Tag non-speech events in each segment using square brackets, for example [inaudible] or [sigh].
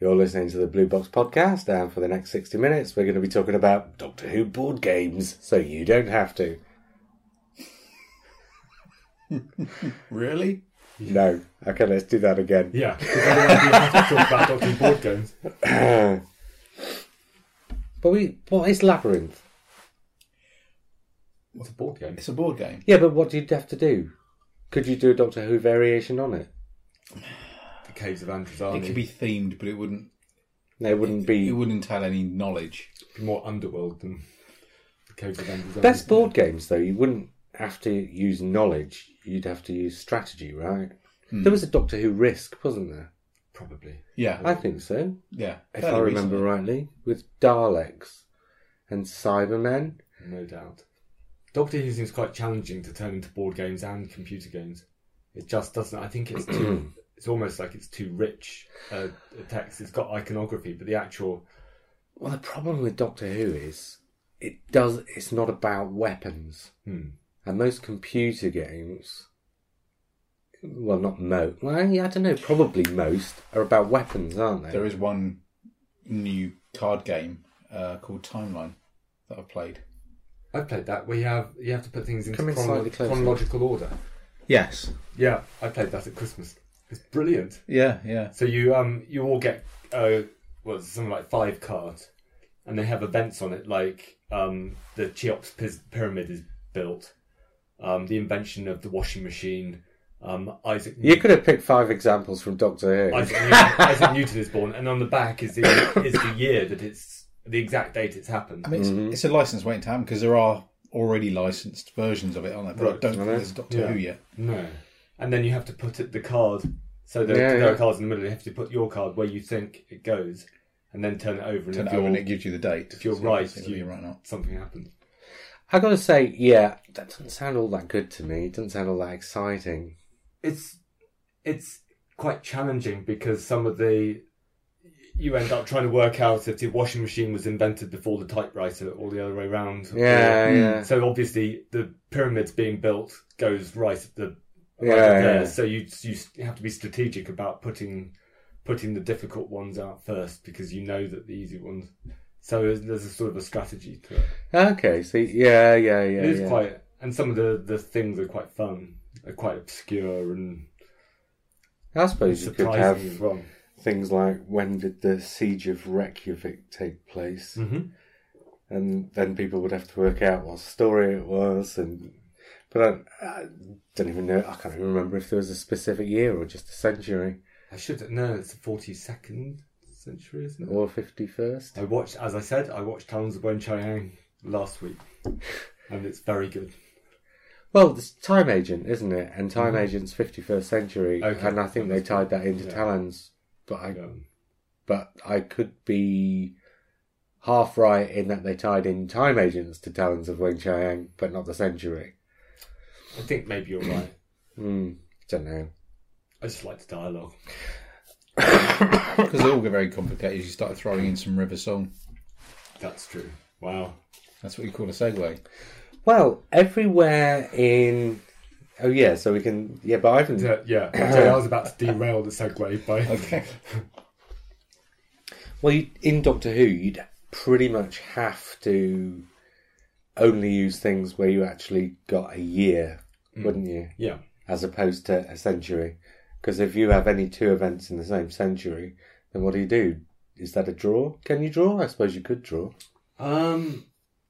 You're listening to the Blue Box Podcast, and for the next 60 minutes, we're going to be talking about Doctor Who board games, so you don't have to. [laughs] Really? No. Okay, let's do that again. Yeah, because otherwise we have to talk about Doctor Who board games. [coughs] But we, what is Labyrinth? What's a board game? It's a board game. Yeah, but what do you have to do? Could you do a Doctor Who variation on it? [sighs] [laughs] The Caves of Androzani. It could be themed, but it wouldn't. No, it wouldn't be. It wouldn't entail any knowledge. more underworld than the Caves of Androzani. Best board games, though, you wouldn't have to use knowledge, you'd have to use strategy, right? Hmm. There was a Doctor Who Risk, wasn't there? Probably. Yeah, I think so, yeah. if I remember recently. rightly, with Daleks and Cybermen. No doubt. Doctor Who seems quite challenging to turn into board games and computer games. It just doesn't. I think it's too. [clears throat] it's almost like it's too rich uh, a text. It's got iconography, but the actual. Well, the problem with Doctor Who is it does. It's not about weapons, Hmm. and most computer games. Well, not most. Well, yeah, I don't know. Probably most are about weapons, aren't they? There is one new card game uh, called Timeline that I've played. I've played that where you have you have to put things into Come in chrono- slightly closer. chronological order. Yes. Yeah, I played that at Christmas. It's brilliant. Yeah, yeah. So you um you all get uh well something like five cards, and they have events on it like um the Cheops pys- pyramid is built, um the invention of the washing machine, um Isaac You could have picked five examples from Doctor Who. Isaac, Newton, Isaac Newton is born, and on the back is the is the year that it's the exact date it's happened. I mean, it's, it's a license waiting time because there are already licensed versions of it, aren't there? But I don't think there's Doctor Yeah. Who yet. No, and then you have to put it the card. So the, Yeah, there yeah. are cards in the middle. You have to put your card where you think it goes, and then turn it over. And Turn if it over and you're- it gives you the date. if you're So right, you- you're right or something happens. I gotta say, yeah, that doesn't sound all that good to me. It doesn't sound all that exciting. it's it's quite challenging because some of the you end up trying to work out if the washing machine was invented before the typewriter or the other way around. Yeah, yeah. So obviously the pyramids being built goes right at the right Yeah, there. yeah. So you you have to be strategic about putting putting the difficult ones out first because you know that the easy ones. So there's, there's a sort of a strategy to it. Okay, so yeah, yeah, yeah. it is yeah. quite, and some of the the things are quite fun. They're quite obscure and I suppose you could have well. things like when did the siege of Reykjavik take place, Mm-hmm. and then people would have to work out what story it was, and but I, I don't even know. I can't even remember if there was a specific year or just a century I should know it's the forty second century, isn't it? or fifty first. I watched, as I said, I watched Talons of Weng-Chiang last week, and it's very good. Well, it's Time Agent, isn't it? And Time Agent's fifty first century. Okay. and I think they tied that into Yeah. Talons. But I, Um, but I could be half right in that they tied in Time Agents to Talons of Weng-Chiang, but not the century. I think maybe you're right. [coughs] Hmm, don't know. I just like the dialogue. Because they all get very complicated. As you start throwing in some river song. That's true. Wow. That's what you call a segue. Well, everywhere in. Oh yeah, so we can. Yeah, but I haven't. Yeah, yeah. [coughs] So I was about to derail the segue by. [laughs] Okay. [laughs] Well, you, in Doctor Who, you'd pretty much have to only use things where you actually got a year, wouldn't you? Yeah. As opposed to a century. Because if you have any two events in the same century, then what do you do? Is that a draw? Can you draw? I suppose you could draw. Um.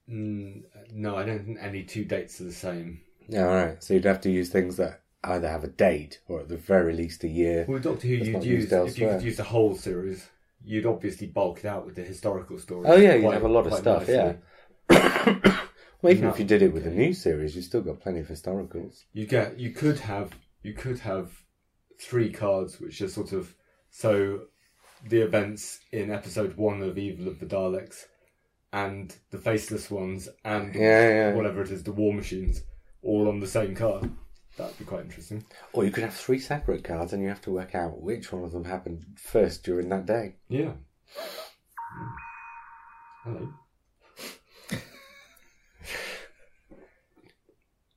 mm, No, I don't think any two dates are the same. Yeah, all right. So you'd have to use things that either have a date or at the very least a year. Well, Doctor Who, you'd use if you could use the whole series. You'd obviously bulk it out with the historical stories. Oh yeah, you'd have a lot of stuff. nicely. [coughs] [coughs] Yeah. Well, even if you did it with a new series, you've still got plenty of historicals. You get you could have you could have three cards which are sort of so the events in episode one of Evil of the Daleks and the faceless ones and Yeah, yeah. whatever it is, the war machines, all on the same card. That'd be quite interesting. Or you could have three separate cards, and you have to work out which one of them happened first during that day. Yeah. Hello.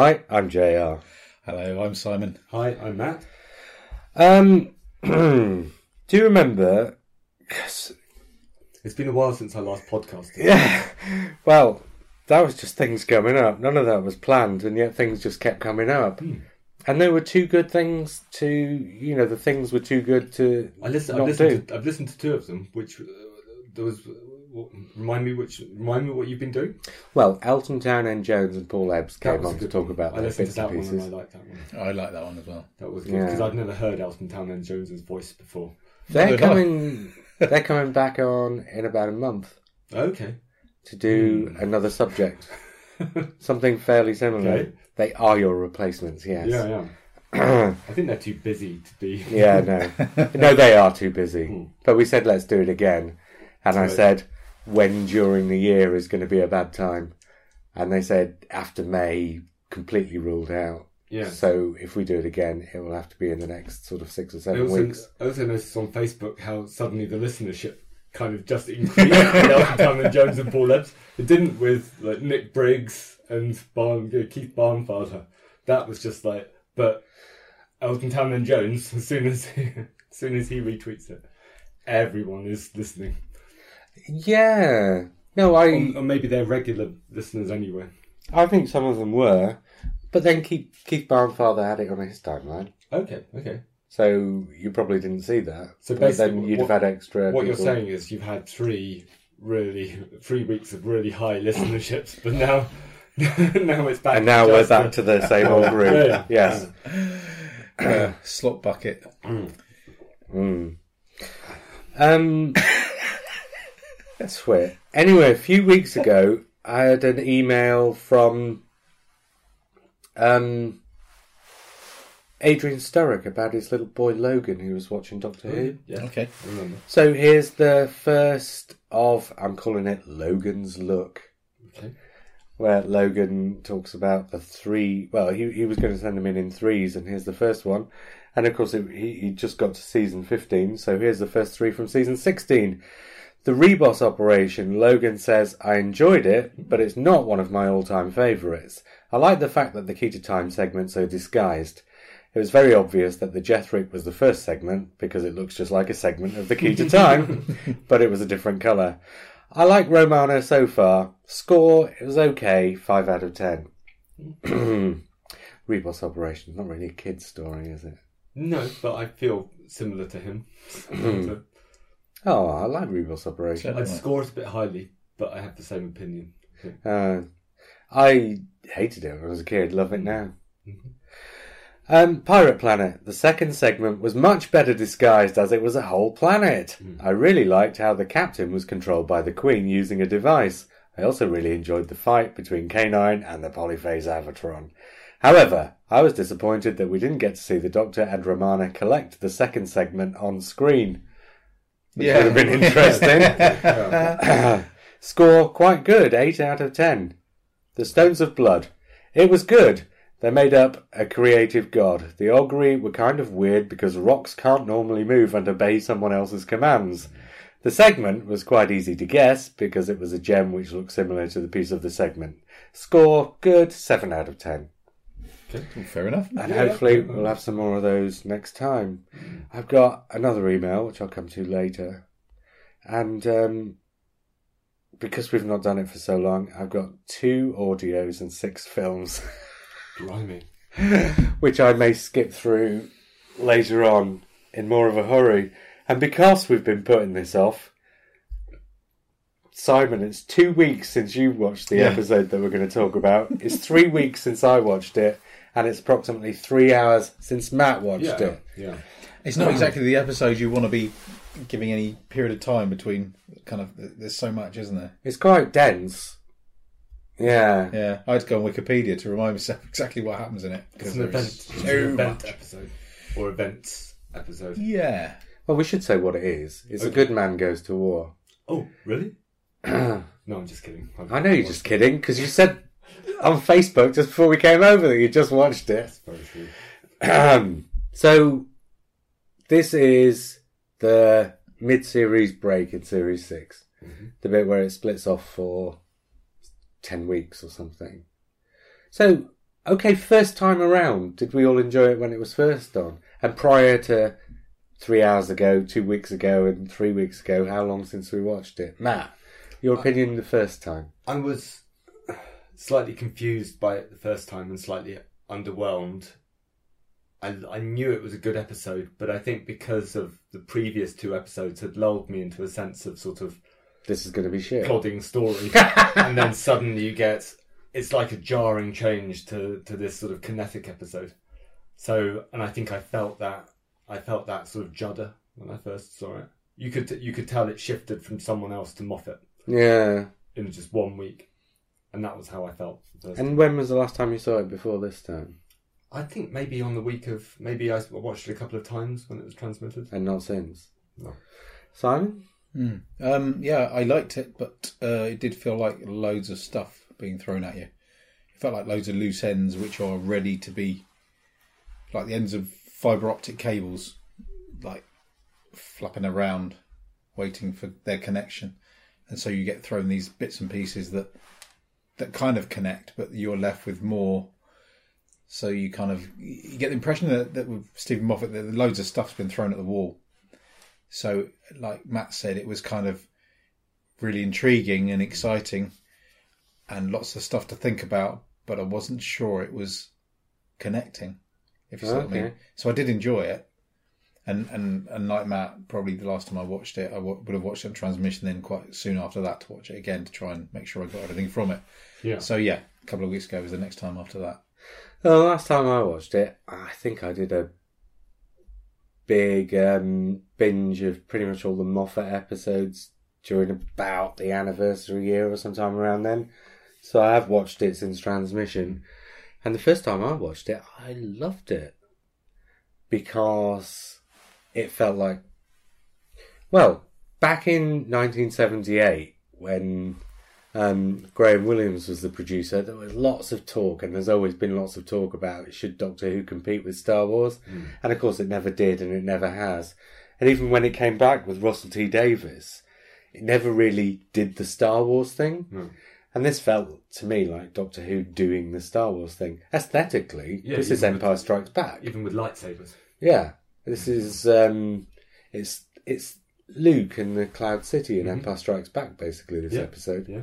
Hi, I'm JR. Hello, I'm Simon. Hi, I'm Matt. Um, [clears throat] do you remember? 'cause- It's been a while since our last podcast. [laughs] yeah, well, that was just things coming up. None of that was planned, and yet things just kept coming up. And there were two good things to, you know, the things were too good to I listen, not I've listened. do. To, I've listened to two of them. Which uh, there was. What, remind me which. Remind me what you've been doing. Well, Elton Townend Jones and Paul Ebbs That came on to talk one. about I listened bits to that and one and pieces. I liked that one. I like that one as well. That was good Yeah. because I'd never heard Elton Townend Jones's voice before. They're Neither have I. coming. they're coming back on in about a month Okay. to do another subject, [laughs] something fairly similar. Okay. They are your replacements, yes. Yeah, yeah. [clears throat] I think they're too busy to be. Yeah, no, [laughs] no, they are too busy. Hmm. But we said let's do it again, and I Right. said when during the year is going to be a bad time, and they said after May completely ruled out. Yeah. So if we do it again, it will have to be in the next sort of six or I seven also, weeks. I also noticed on Facebook how suddenly the listenership kind of just increased [laughs] with Elton Townend Jones and Paul Ebbs. It didn't with like Nick Briggs and Barn, Keith Barnfather. That was just like, but Elton Townend Jones, as soon as he, [laughs] as soon as he retweets it, everyone is listening. Yeah. No, I Or, or maybe they're regular listeners anyway. I think some of them were, but then Keith Keith Barnfather had it on his timeline, Okay, okay. so you probably didn't see that. So basically then you'd what- have had extra. What you're saying is you've had three really three weeks of really high [laughs] listenerships, but now [laughs] now it's back. and now we're back a- to the same old [laughs] group. Yeah. Yes. Uh, slot bucket. Mm. Um, that's weird. Anyway, a few weeks ago, I had an email from um, Adrian Sturrock about his little boy Logan who was watching Doctor Who. Yeah, Okay. I remember. So here's the first of, I'm calling it Logan's Look, Okay. where Logan talks about the three. Well, he he was going to send them in in threes, and here's the first one. And of course, it, he he just got to season 15, so here's the first three from season 16. The Ribos operation, Logan says, I enjoyed it, but it's not one of my all time favourites. I like the fact that the Key to Time segments are disguised. It was very obvious that the Jethrik was the first segment because it looks just like a segment of the Key to Time, [laughs] but it was a different colour. I like Romana so far. Score, it was okay, 5 out of 10. [clears throat] Ribos Operation, not really a kid's story, is it? No, but I feel similar to him. [clears throat] So Oh, I like Ribos Operation. I'd score it a bit highly, but I have the same opinion. Uh, I hated it when I was a kid, love it now. Mhm. Um, Pirate Planet. The second segment was much better disguised as it was a whole planet. I really liked how the captain was controlled by the Queen using a device. I also really enjoyed the fight between K9 and the Polyphase Avatron. However, I was disappointed that we didn't get to see the Doctor and Romana collect the second segment on screen. Which Yeah. would have been interesting. [laughs] [clears throat] Score quite good, 8 out of 10. The Stones of Blood. It was good. They made up a creative god. The Ogri were kind of weird because rocks can't normally move and obey someone else's commands. The segment was quite easy to guess because it was a gem which looked similar to the piece of the segment. Score good, 7 out of 10. Fair enough. And Yeah. hopefully we'll have some more of those next time. I've got another email which I'll come to later. And um, because we've not done it for so long, I've got two audios and six films, Blimey. [laughs] which I may skip through later on in more of a hurry. And because we've been putting this off, Simon, it's two weeks since you watched the Yeah. episode that we're going to talk about. It's three weeks since I watched it, and it's approximately three hours since Matt watched Yeah. it. Yeah. It's not exactly the episode you want to be giving any period of time between. Kind of, there's so much, isn't there? It's quite dense. Yeah. Yeah, I had to go on Wikipedia to remind myself [laughs] exactly what happens in it It's because an event, there's it's so an event episode. Or events episode. Yeah, Well, we should say what it is. It's a good man goes to war. Oh, really? [clears throat] No, I'm just kidding. I know you're just kidding because you said [laughs] on Facebook just before we came over that you just watched it. Um, so this is the mid-series break in series 6 Mhm. the bit where it splits off for ten weeks or something. So okay, first time around, did we all enjoy it when it was first on? And prior to three hours ago, two weeks ago, and three weeks ago, how long since we watched it? Matt, your opinion the first time? I was slightly confused by it the first time and slightly underwhelmed. I, I knew it was a good episode, but I think because of the previous two episodes had lulled me into a sense of sort of This is going to be shit. plodding story, [laughs] and then suddenly you get it's like a jarring change to to this sort of kinetic episode. So, and I think I felt that I felt that sort of judder when I first saw it. You could you could tell it shifted from someone else to Moffat Yeah. in just one week, and that was how I felt. the first And when was the last time you saw it before this time? I think maybe on the week of maybe I watched it a couple of times when it was transmitted. And not since? No. Simon? Mm. Um, yeah, I liked it, but uh, it did feel like loads of stuff being thrown at you. It felt like loads of loose ends which are ready to be, like the ends of fibre optic cables, like flapping around, waiting for their connection. And so you get thrown these bits and pieces that that kind of connect, but you're left with more. So you kind of you get the impression that, that with Steven Moffat, that loads of stuff's been thrown at the wall. So, like Matt said, it was kind of really intriguing and exciting, and lots of stuff to think about. But I wasn't sure it was connecting. If you see what I mean. So I did enjoy it, and and and like Matt, probably the last time I watched it, I w- would have watched it on transmission. Then quite soon after that, to watch it again to try and make sure I got everything from it. Yeah. So yeah, a couple of weeks ago was the next time after that. Well, the last time I watched it, I think I did a big um, binge of pretty much all the Moffat episodes during about the anniversary year or sometime around then. So I have watched it since transmission. And the first time I watched it, I loved it. Because it felt like. Well, back in 1978, when um, Graham Williams was the producer. There was lots of talk, and there's always been lots of talk about should Doctor Who compete with Star Wars, and of course it never did, and it never has. And even when it came back with Russell T Davies, it never really did the Star Wars thing. No. And this felt to me like Doctor Who doing the Star Wars thing. Aesthetically, Yeah, this is even with- Empire Strikes Back. Even with lightsabers. Yeah, this is um, it's it's Luke in the Cloud City in mm-hmm. Empire Strikes Back. Basically, this Yeah. episode. Yeah.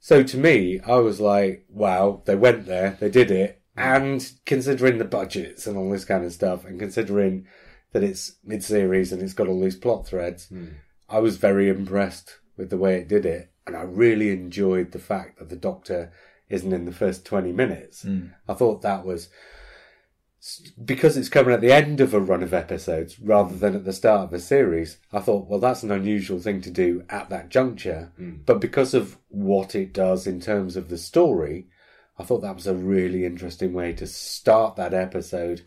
So to me, I was like, wow, they went there, they did it. And considering the budgets and all this kind of stuff, and considering that it's mid series and it's got all these plot threads, hmm. I was very impressed with the way it did it. And I really enjoyed the fact that the Doctor isn't in the first 20 minutes. Hmm. I thought that was because it's coming at the end of a run of episodes rather than at the start of a series, I thought, well, that's an unusual thing to do at that juncture. Hmm. But because of what it does in terms of the story, I thought that was a really interesting way to start that episode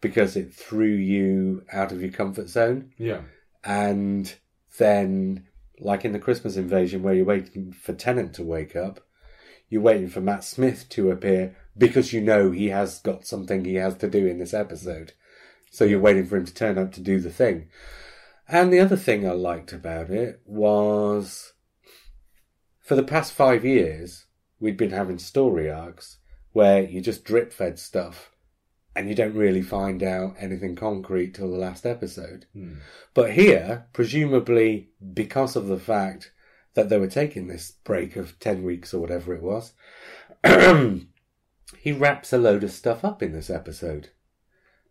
because it threw you out of your comfort zone. Yeah. And then, like in the Christmas invasion, where you're waiting for Tennant to wake up, you're waiting for Matt Smith to appear because you know he has got something he has to do in this episode. So you're waiting for him to turn up to do the thing. And the other thing I liked about it was for the past five years, we'd been having story arcs where you just drip fed stuff and you don't really find out anything concrete till the last episode. Hmm. But here, presumably because of the fact that they were taking this break of 10 weeks or whatever it was, [clears throat] [clears throat] he wraps a load of stuff up in this episode.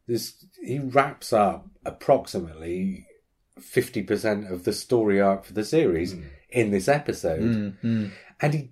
This, he wraps up approximately 50% of the story arc for the series hmm. in this episode. Hmm, hmm. And he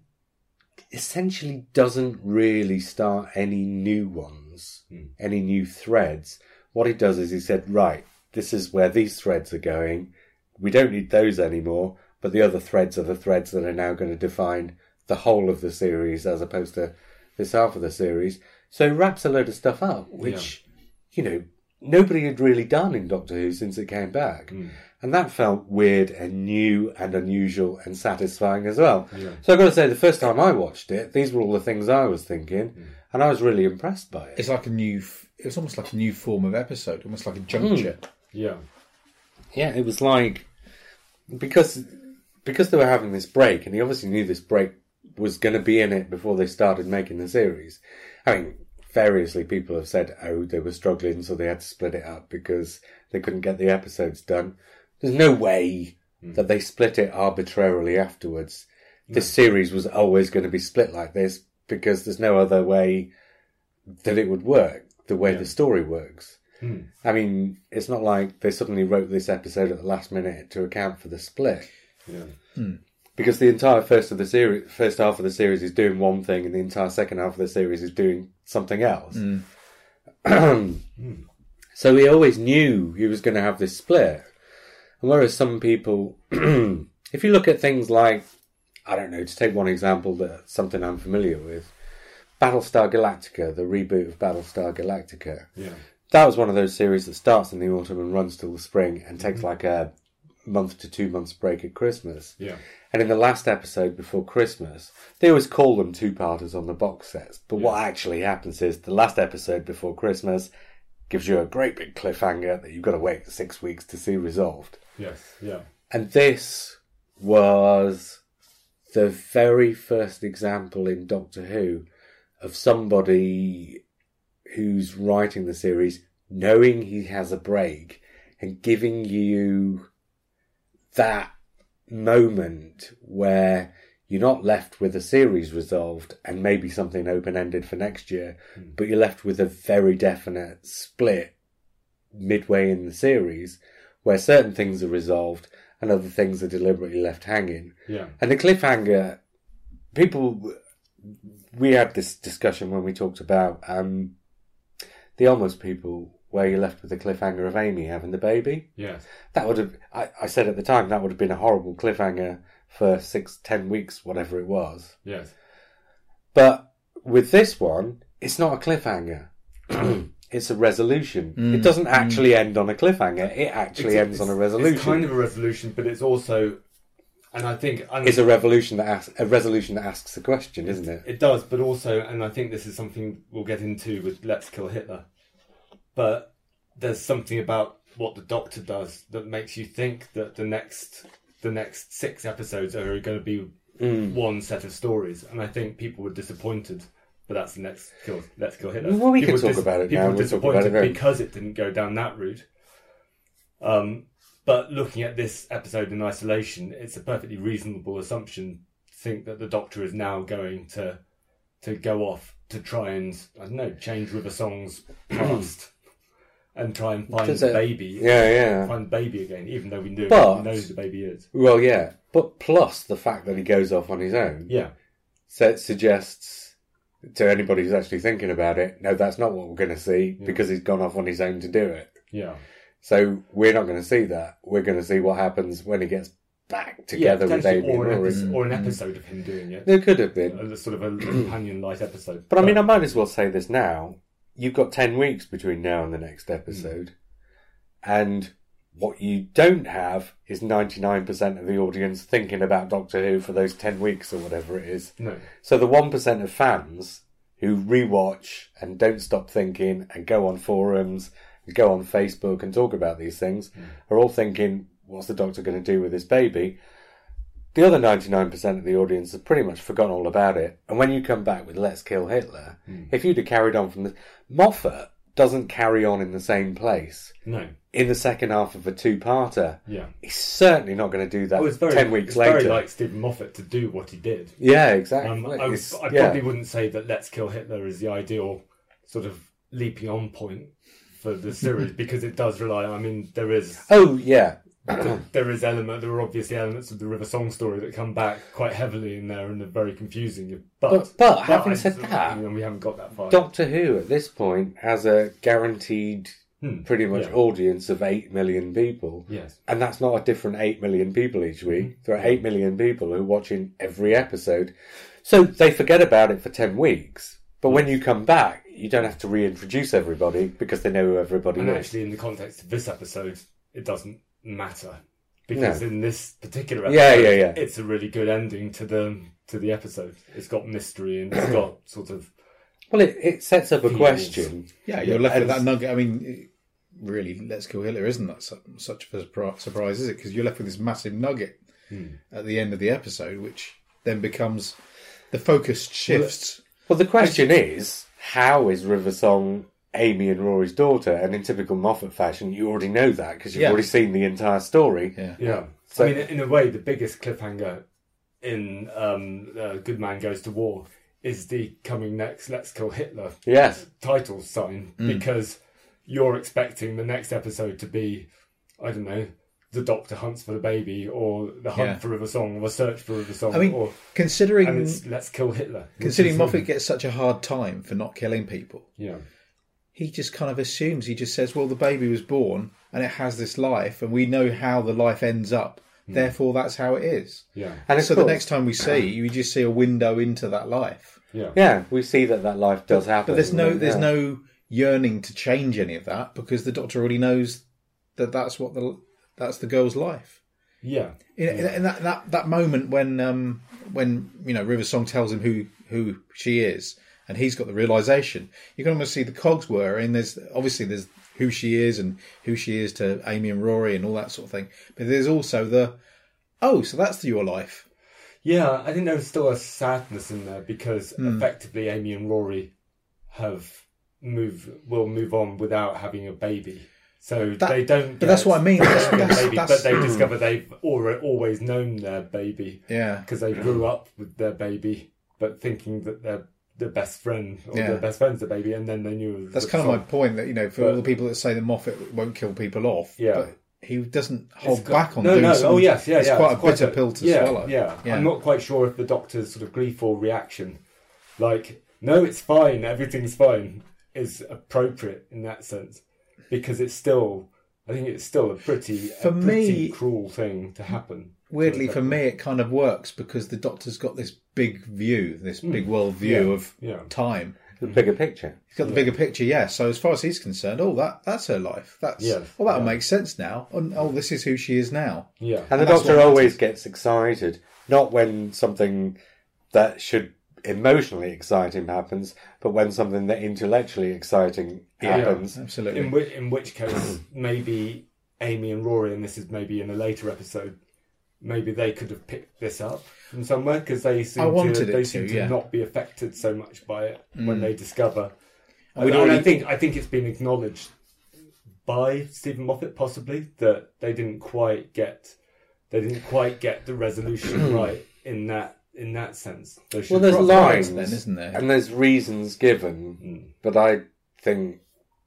essentially doesn't really start any new ones, any new threads. What he does is he said, right, this is where these threads are going. We don't need those anymore, but the other threads are the threads that are now going to define the whole of the series as opposed to this half of the series. So he wraps a load of stuff up, which, you know, nobody had really done in Doctor Who since it came back. Mm. And that felt weird and new and unusual and satisfying as well. So I've got to say, the first time I watched it, these were all the things I was thinking, mm. and I was really impressed by it. It's like a new. f- It's almost like a new form of episode, almost like a hmm. juncture. Yeah. Yeah, it was like because because they were having this break, and he obviously knew this break was going to be in it before they started making the series. I mean, variously people have said, oh, they were struggling, so they had to split it up because they couldn't get the episodes done. There's no way hmm. that they split it arbitrarily afterwards. This series was always going to be split like this because there's no other way that it would work the way the story works. Hmm. I mean, it's not like they suddenly wrote this episode at the last minute to account for the split Yeah. Hmm. Because the entire first of the series, first half of the series is doing one thing, and the entire second half of the series is doing something else. Mm. [clears throat] so he always knew he was going to have this split. And whereas some people, [clears throat] if you look at things like, I don't know, to take one example that something I'm familiar with, Battlestar Galactica, the reboot of Battlestar Galactica Yeah. that was one of those series that starts in the autumn and runs till the spring and takes mm-hmm. like a month to two months break at Christmas. Yeah. And in the last episode before Christmas, they always call them two parters on the box sets. But what actually happens is the last episode before Christmas gives you a great big cliffhanger that you've got to wait six weeks to see resolved. Yes. Yeah. And this was the very first example in Doctor Who of somebody who's writing the series knowing he has a break and giving you that moment where you're not left with a series resolved and maybe something open ended for next year, but you're left with a very definite split midway in the series where certain things are resolved and other things are deliberately left hanging. Yeah. And the cliffhanger, people, we had this discussion when we talked about um, the almost people, where you're left with the cliffhanger of Amy having the baby. Yes. That would have, I, I said at the time, that would have been a horrible cliffhanger for six, ten weeks, whatever it was. Yes. But with this one, it's not a cliffhanger. [clears throat] it's a resolution. Mm, it doesn't mm. actually end on a cliffhanger. It actually It's- ends on a resolution. It's kind of a resolution, but it's also, and I think and it's a revolution that asks a resolution that asks a question, isn't it? It does, but also, and I think this is something we'll get into with Let's Kill Hitler. But there's something about what the Doctor does that makes you think that the next the next six episodes are going to be Mm. one set of stories, and I think people were disappointed. But that's the next kill. Let's kill Hitler. Well, we can People talk about it people now, were we'll talk disappointed it because it didn't go down that route. Um, but looking at this episode in isolation, it's a perfectly reasonable assumption to think that the Doctor is now going to to go off to try and I don't know change River Song's [clears throat] past and try and find the baby, Yeah, yeah. find the baby again, even though we know But- we know who the baby is. Well, yeah. But plus the fact that he goes off on his own Yeah, so suggests to anybody who's actually thinking about it, no, that's not what we're going to see because he's gone off on his own to do it. yeah, So we're not going to see that. We're going to see what happens when he gets back together with potentially, Amy or and an, episode, or an episode of him doing it, There could have been. a sort of a [clears throat] companion light episode. But I mean, I might as well say this now. You've got 10 weeks between now and the next hmm. episode. And what you don't have is 99% of the audience thinking about Doctor Who for those 10 weeks or whatever it is. no, So the 1% of fans who rewatch and don't stop thinking and go on forums, and go on Facebook and talk about these things hmm. are all thinking, what's the Doctor going to do with this baby? The other 99% of the audience has pretty much forgotten all about it. And when you come back with Let's Kill Hitler, if you'd have carried on from the. Moffat doesn't carry on in the same place. no, In the second half of a two parter, yeah. he's certainly not going to do that it's very 10 weeks it's later. very like Steven Moffat to do what he did. yeah, exactly. Um, I, I yeah. probably wouldn't say that Let's Kill Hitler is the ideal sort of leaping on point for the series [laughs] because it does rely. I mean, there is Oh, yeah. [clears throat] there is element. There are obviously elements of the River Song story that come back quite heavily in there and are very confusing. But But- but having said that- know, we haven't got that far. Doctor Who at this point has a guaranteed, Hmm, pretty much yeah. audience of 8 million people. Yes, And that's not a different 8 million people each week. There are 8 million people who are watching every episode. So they forget about it for 10 weeks. But when you come back, you don't have to reintroduce everybody because they know who everybody and is. actually, in the context of this episode, it doesn't matter because No. in this particular episode, Yeah, yeah, yeah. it's a really good ending to the to the episode. It's got mystery and it's [clears throat] got sort of Well, it, it sets up a Feels. question. Yeah, you're left with that nugget. I mean, it- really, Let's Kill Hitler isn't that su- such a surprise, is it? Because you're left with this massive nugget hmm. at the end of the episode, which then becomes the focus shifts. Well, the question is, how is River Song Amy and Rory's daughter? And in typical Moffat fashion, you already know that because you've Yeah. already seen the entire story. Yeah. Yeah. So- I mean, in a way, the biggest cliffhanger in um, uh, Good Man Goes to War is the coming next Let's Kill Hitler Yes. title sign because you're expecting the next episode to be, I don't know, the Doctor hunts for the baby or the hunt Yeah. for River Song or the search for River Song I mean, or considering and it's Let's Kill Hitler. considering Moffat gets such a hard time for not killing people, Yeah. He just kind of assumes he just says, "Well, the baby was born and it has this life, and we know how the life ends up. Therefore, that's how it is." Yeah. And of so the next time we see, we just see a window into that life. Yeah. Yeah, we see that that life does happen. But there's no Yeah. there's no yearning to change any of that because the doctor already knows that that's what the that's the girl's life. Yeah. In, in, in that, that that moment when um when you know River Song tells him who who she is and he's got the realization, you can almost see the cogs were and there's obviously there's who she is and who she is to Amy and Rory and all that sort of thing. But there's also the oh, so that's your life. Yeah, I think there's still a sadness in there because Hmm. effectively Amy and Rory have move will move on without having a baby. So That- they don't. but that's what I mean. That's- baby, that's- but they discover they've always known their baby Yeah. because they grew up with their baby, but thinking that they're the best friend or Yeah. their best friend's the baby, and then they knew. That's the kind of my point that you know for But- all the people that say that Moffat won't kill people off, Yeah. but he doesn't hold got- back on no, doing no. some- Oh yes, yeah, It's yeah. quite a bitter pill to yeah, swallow. Yeah. Yeah. I'm not quite sure if the doctor's sort of gleeful reaction, like "No, it's fine, everything's fine," is appropriate in that sense because it's still. I think it's still a pretty, For a pretty me- cruel thing to happen. Weirdly, for me, it kind of works because the Doctor's got this big view, this big world view Hmm. Yeah, of yeah. time. the bigger picture. He's got the bigger picture, yeah. So as far as he's concerned, oh, that that's her life. That's Yes, well, that'll yeah. make sense now. And, oh, this is who she is now. Yeah, And the that's doctor what always gets excited, not when something that should emotionally excite him happens, but when something that intellectually exciting happens. Absolutely. in which in which case [clears throat] maybe Amy and Rory, and this is maybe in a later episode, maybe they could have picked this up from somewhere because they seem I wanted to, they seem to yeah. Mm. not be affected so much by it when they discover. And we'd And, and I think I think it's been acknowledged by Steven Moffat possibly that they didn't quite get they didn't quite get the resolution [clears throat] right in that in that sense. They Well, should there's Right, lines, then, isn't there? and there's reasons given, Mm. but I think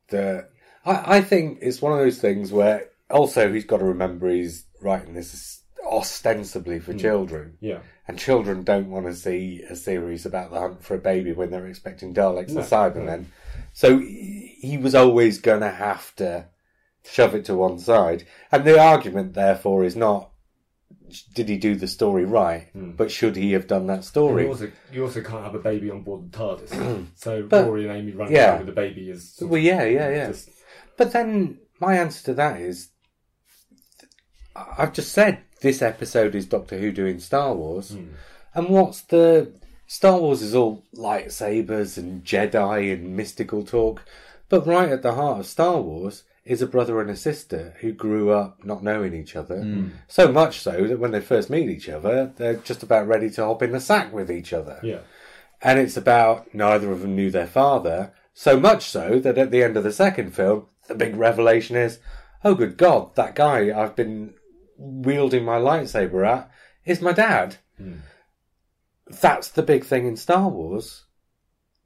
that I, I think it's one of those things where also he's got to remember he's writing this ostensibly for hmm. children, yeah. and children don't want to see a series about the hunt for a baby when they're expecting Daleks No, and Cybermen. So he was always going to have to shove it to one side, and the argument therefore is not did he do the story right, hmm. but should he have done that story? You also, you also can't have a baby on board the TARDIS. [clears throat] so But- Rory and Amy running yeah. around with the baby is Well, yeah, yeah, yeah. just But then my answer to that is I've just said this episode is Doctor Who doing Star Wars. Hmm. And what's the. Star Wars is all lightsabers and Jedi and mystical talk. But right at the heart of Star Wars is a brother and a sister who grew up not knowing each other. Hmm. So much so that when they first meet each other, they're just about ready to hop in the sack with each other yeah. and it's about neither of them knew their father. So much so that at the end of the second film, the big revelation is, oh good God, that guy I've been wielding my lightsaber at is my dad. Hmm. That's the big thing in Star Wars.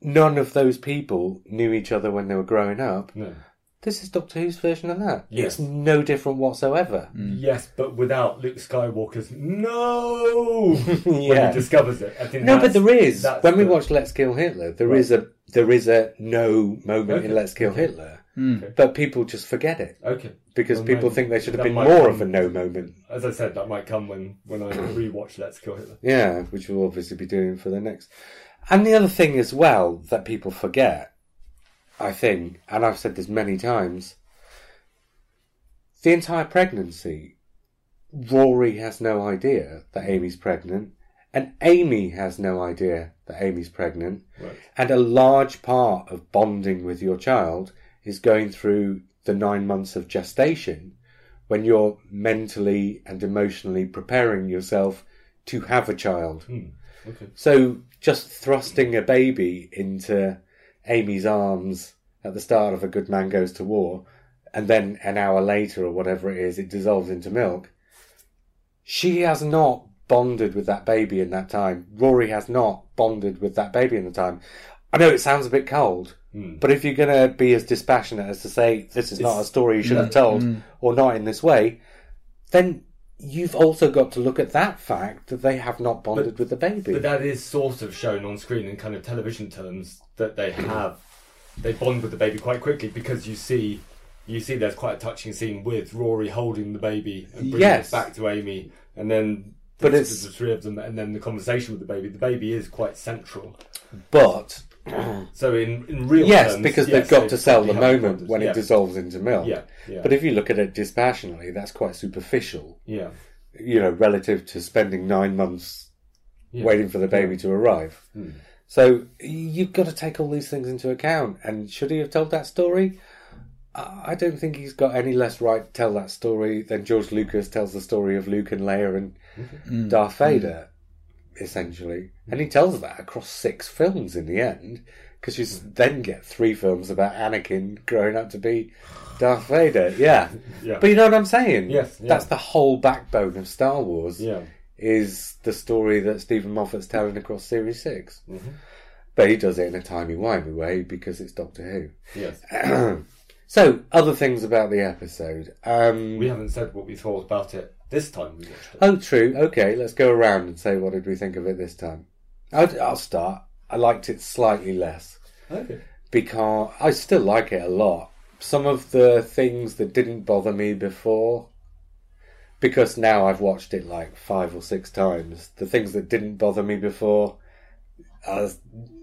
None of those people knew each other when they were growing up. No. This is Doctor Who's version of that. Yes. It's no different whatsoever. Hmm. Yes, but without Luke Skywalker's no [laughs] when he discovers it. I think No, but there is. When we the- watch Let's Kill Hitler, there Right. is a there is a no moment in Let's Kill okay. Hitler, Hmm. Okay. but people just forget it Okay. because Well, people think there should have been more of a no moment. As I said, that might come when when I rewatch Let's Kill Hitler. Yeah, which we'll obviously be doing for the next. And the other thing as well that people forget, I think, and I've said this many times, the entire pregnancy, Rory has no idea that Amy's pregnant, and Amy has no idea that Amy's pregnant. Right. And a large part of bonding with your child is going through the nine months of gestation when you're mentally and emotionally preparing yourself to have a child. Hmm, okay. So just thrusting a baby into Amy's arms at the start of A Good Man Goes to War, and then an hour later or whatever it is, it dissolves into milk. She has not bonded with that baby in that time. Rory has not bonded with that baby in the time. I know it sounds a bit cold, Hmm. but if you're going to be as dispassionate as to say this is not a story you should have hmm. told, hmm. or not in this way, then you've also got to look at that fact that they have not bonded with the baby. But that is sort of shown on screen in kind of television terms that they have they bond with the baby quite quickly because you see you see there's quite a touching scene with Rory holding the baby and bringing Yes. it back to Amy and then But it's- the three of them and then the conversation with the baby. The baby is quite central. but [clears throat] So in, in real yes, terms, because yes, they've got they to sell the moment when yeah. it dissolves into milk. Yeah, yeah. But if you look at it dispassionately, that's quite superficial. Yeah. You know, relative to spending nine months Yeah. waiting for the baby to arrive. Hmm. So you've got to take all these things into account. And should he have told that story? I I don't think he's got any less right to tell that story than George Lucas tells the story of Luke and Leia and mm-hmm. mm. Darth mm. Vader, essentially. And he tells that across six films in the end, because you then get three films about Anakin growing up to be Darth Vader. Yeah. Yeah. But you know what I'm saying? Yes, yeah. That's the whole backbone of Star Wars Yeah. is the story that Steven Moffat's telling across Series 6. Mm-hmm. But he does it in a timey-wimey way because it's Doctor Who. Yes. [clears throat] So, other things about the episode. Um, We haven't said what we thought about it this time we watched it. Oh, true. Okay, let's go around and say what did we think of it this time. I'll, I'll start. I liked it slightly less Okay. because I still like it a lot. Some of the things that didn't bother me before, because now I've watched it like five or six times, the things that didn't bother me before uh, are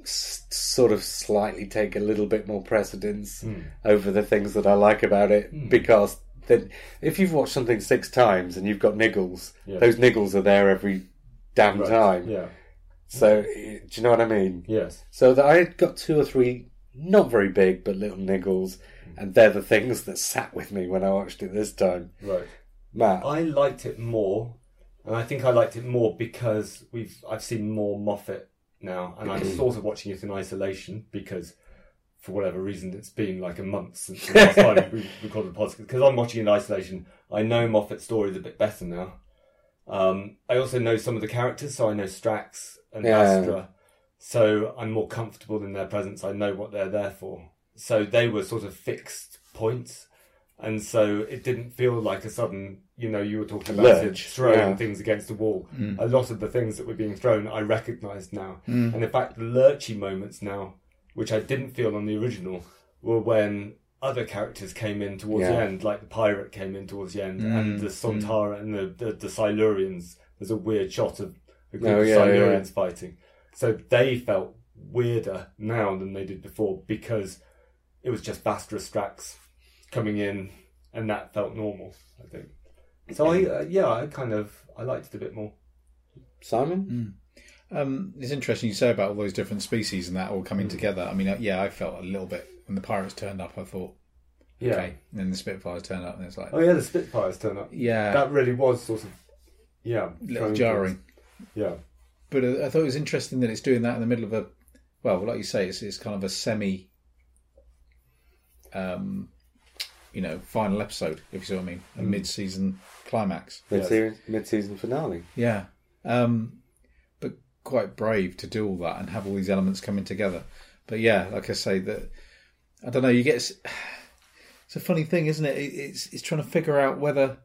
sort of slightly take a little bit more precedence hmm. over the things that I like about it hmm. because then if you've watched something six times and you've got niggles, Yeah. those niggles are there every damn Right. time. Yeah. So, do you know what I mean? Yes. So that I got two or three, not very big, but little niggles, mm. and they're the things that sat with me when I watched it this time. Right. Matt, I liked it more, and I think I liked it more because we've I've seen more Moffat now, and I'm [clears throat] sort of watching it in isolation because for whatever reason it's been like a month since the last time [laughs] we recorded the podcast. Because I'm watching it in isolation, I know Moffat's stories a bit better now. Um, I also know some of the characters, so I know Strax and Yeah. Astra, so I'm more comfortable in their presence. I know what they're there for. So they were sort of fixed points, and so it didn't feel like a sudden. You know, you were talking about it, throwing yeah. things against the wall. A lot of the things that were being thrown, I recognised now, and in fact, the lurchy moments now, which I didn't feel on the original, were when other characters came in towards the end, like the pirate came in towards the end, and mm, the mm. Sontara and the, the the Silurians. There's a weird shot of a group Oh, of yeah, Silurians fighting. So they felt weirder now than they did before because it was just Vastra Strax coming in, and that felt normal. I think. So I uh, yeah, I kind of I liked it a bit more. Simon? Mm. Um, it's interesting you say about all those different species and that all coming together. I mean, uh, yeah, I felt a little bit when the pirates turned up. I thought, Yeah. okay, and then the Spitfires turned up, and it's like, Oh yeah, the Spitfires turned up. yeah, That really was sort of yeah, a little jarring. Yeah. But uh, I thought it was interesting that it's doing that in the middle of a, well, like you say, it's, it's kind of a semi, um, you know, final episode, if you see what I mean, a mid-season climax. Mid-season, mid-season finale. Yeah, um, quite brave to do all that and have all these elements coming together. But yeah, like I say, that I don't know. You get [sighs] it's a funny thing, isn't it? It- It's it's trying to figure out whether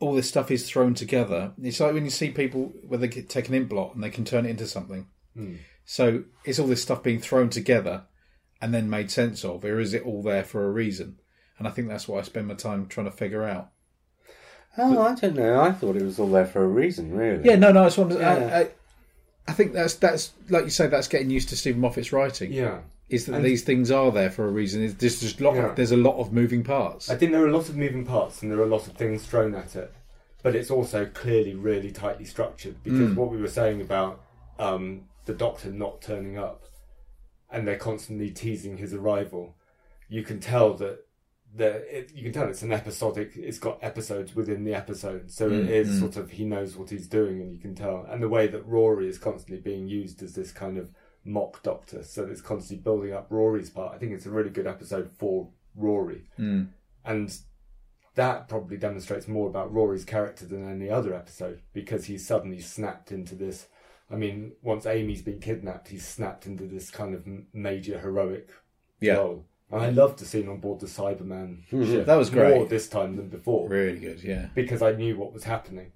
all this stuff is thrown together. It's like when you see people where they get, take an ink blot and they can turn it into something. Hmm. So is all this stuff being thrown together and then made sense of, or is it all there for a reason? And I think that's what I spend my time trying to figure out. Oh, I don't know. I thought it was all there for a reason, really. Yeah, no, no. It's one. Yeah. I, I, I think that's that's like you say. That's getting used to Steven Moffat's writing. Yeah. Is that And- these things are there for a reason? Is there's just lot. Yeah. Of, there's a lot of moving parts. I think there are a lot of moving parts and there are a lot of things thrown at it, but it's also clearly really tightly structured because what we were saying about um, the Doctor not turning up and they're constantly teasing his arrival, you can tell that the it, you can tell it's an episodic. It's got episodes within the episode, so it mm, is mm. sort of he knows what he's doing, and you can tell. And the way that Rory is constantly being used as this kind of mock doctor, so it's constantly building up Rory's part. I think it's a really good episode for Rory, mm. and that probably demonstrates more about Rory's character than any other episode because he's suddenly snapped into this. I mean, once Amy's been kidnapped, he's snapped into this kind of major heroic Yeah. role. And I loved the scene on board the Cyberman ship. That was great. more this time than before Really good, yeah. because I knew what was happening,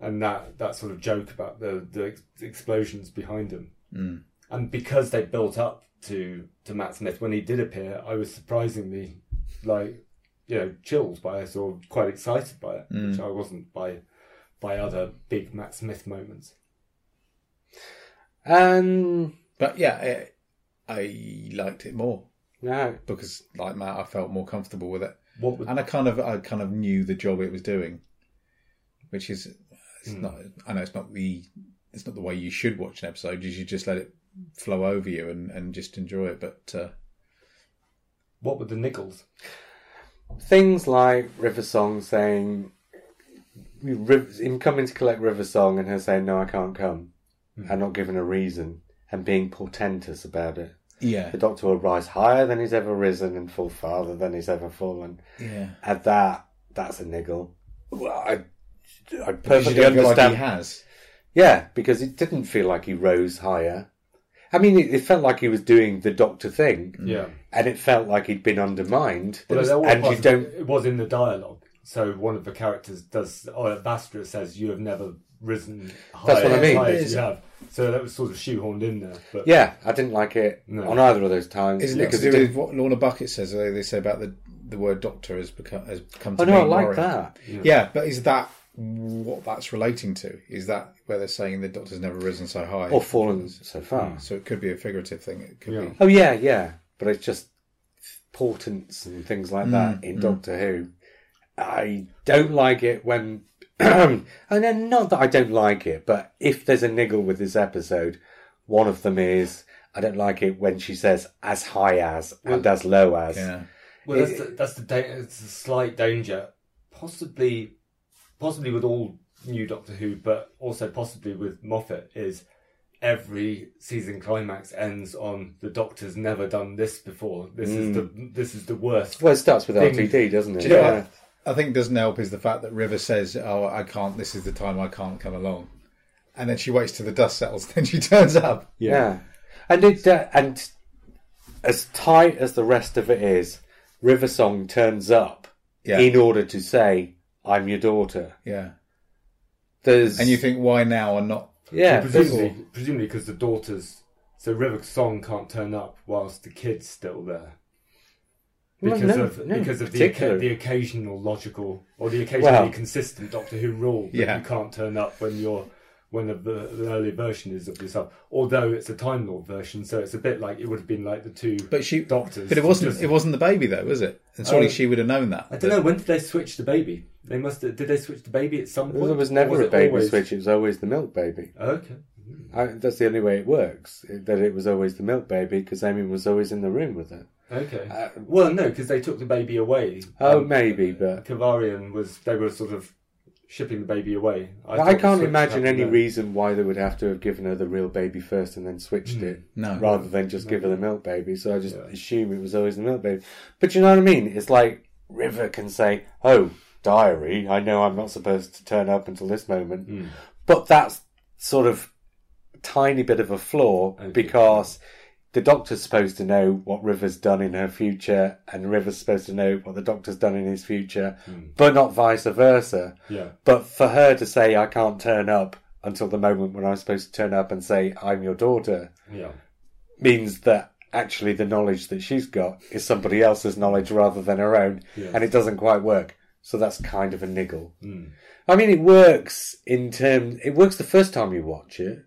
and that that sort of joke about the the explosions behind him, mm. and because they built up to to Matt Smith when he did appear, I was surprisingly like you know chilled by it or quite excited by it, which I wasn't by by other big Matt Smith moments. Um, But yeah, I, I liked it more no, because, like Matt, I felt more comfortable with it, What would and I kind of, I kind of knew the job it was doing, which is, it's Hmm. not. I know it's not the, it's not the way you should watch an episode. You should just let it flow over you and, and just enjoy it. But uh, what were the niggles? things like River Song saying him coming to collect River Song and her saying no, I can't come, and not giving a reason and being portentous about it. Yeah, The Doctor will rise higher than he's ever risen and fall farther than he's ever fallen. yeah. At that, that's a niggle. Well, I, I perfectly don't like understand. he has. Yeah, because it didn't feel like he rose higher. I mean, it, it felt like he was doing the Doctor thing, mm. Yeah, and it felt like he'd been undermined. Well, was and you don't. It was in the dialogue. So one of the characters does, or Vastra says, "You have never risen higher That's what I mean. as high as Is- you have." So that was sort of shoehorned in there. But Yeah, I didn't like it No. on either of those times Isn't it to because do it didn't. what Lorna Bucket says? They, they say about the the word doctor has become has come to Oh no, I mean like worry. that. Yeah, but is that what that's relating to? Is that where they're saying the doctor's never risen so high? Or fallen so far. Hmm. So it could be a figurative thing. It could Yeah. be. Oh yeah, yeah, but it's just portents and things like Mm, that in mm. Doctor Who. I don't like it when, [clears throat] and then not that I don't like it, but if there's a niggle with this episode, one of them is I don't like it when she says as high as and as low as. Yeah. well, that's the, that's the da- it's a slight danger, possibly, possibly with all new Doctor Who, but also possibly with Moffat is. Every season climax ends on the Doctor's never done this before. This is mm. the this is the worst. Well, it starts with Thing- RTD, doesn't it? Know Yeah. What I think doesn't help is the fact that River says, "Oh, I can't. This is the time I can't come along," and then she waits till the dust settles. [laughs] Then she turns up. Yeah, and it uh, and as tight as the rest of it is, River Song turns up Yeah. in order to say, "I'm your daughter." Yeah. There's And you think, why now and not? yeah, presumably, presumably because the daughters, so River Song can't turn up whilst the kid's still there. Well, Because no, of no, because of the, the occasional logical or the occasionally Well- consistent Doctor Who rule that Yeah. you can't turn up when you're when the, the earlier version is of yourself. Although it's a Time Lord version, so it's a bit like it would have been like the two But she. doctors. But it wasn't. Just- It wasn't the baby though, was it? And surely Oh. she would have known that. I don't know when did they switch the baby. They must have, did they switch the baby at some point? there was Or never a baby always- switch. It was always the milk baby. Okay. I, that's the only way it works. That it was always the milk baby because Amy was always in the room with it. Okay. Uh, well, no, because they took the baby away. Oh, Um, maybe, but Kovarian was they were sort of shipping the baby away. I, thought the can't imagine any then. reason why they would have to have given her the real baby first and then switched it, No. rather than just give her the milk baby. So I just Yeah. assume it was always the milk baby. But you know what I mean? It's like River can say, "Oh, diary, I know I'm not supposed to turn up until this moment," Hmm. but that's sort of tiny bit of a flaw Okay. because. The doctor's supposed to know what River's done in her future, and River's supposed to know what the doctor's done in his future, but not vice versa. Yeah. But for her to say, I can't turn up until the moment when I'm supposed to turn up and say, I'm your daughter, Yeah. means that actually the knowledge that she's got is somebody else's knowledge rather than her own. Yeah. And it doesn't quite work. So that's kind of a niggle. Mm. I mean, it works in terms, it works the first time you watch it.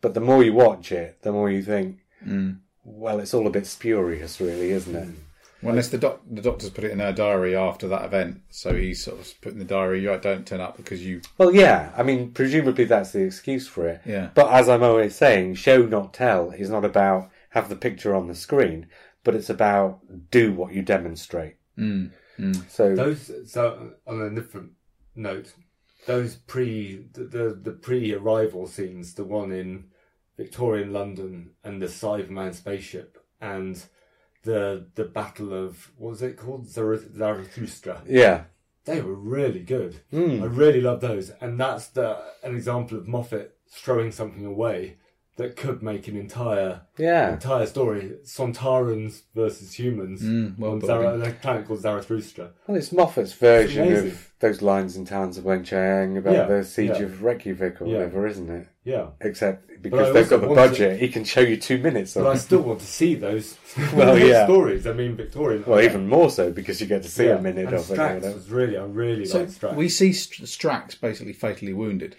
But the more you watch it, the more you think, well, it's all a bit spurious, really, isn't it? Well, unless the doc, the doctor's put it in her diary after that event, so he's sort of put in the diary, "You don't turn up because you." Well, yeah. I mean, presumably that's the excuse for it. Yeah. But as I'm always saying, show not tell is not about have the picture on the screen, but it's about do what you demonstrate. Mm. Mm. So Those so on a different note, those pre the the, the pre-arrival scenes, the one in Victorian London and the Cyberman spaceship and the the battle of what was it called Zarathustra. yeah, They were really good. Hmm. I really love those, and that's the an example of Moffat throwing something away that could make an entire yeah. entire story. Sontarans versus humans Mm, well on Zara, in. a planet called Zarathustra. Well, it's Moffat's version amazing. of those lines in Talons of Weng-Chiang about Yeah, the siege yeah. of Reykjavik or Yeah. whatever, isn't it? Yeah. Except because they've got the want to- budget, he can show you two minutes of But I still want to see those, [laughs] Well, [laughs] those yeah. stories. I mean, Victorian. Well, even more so because you get to see Yeah. a minute and of it. Strax you know. was really, I really So like Strax. we see Strax basically fatally wounded.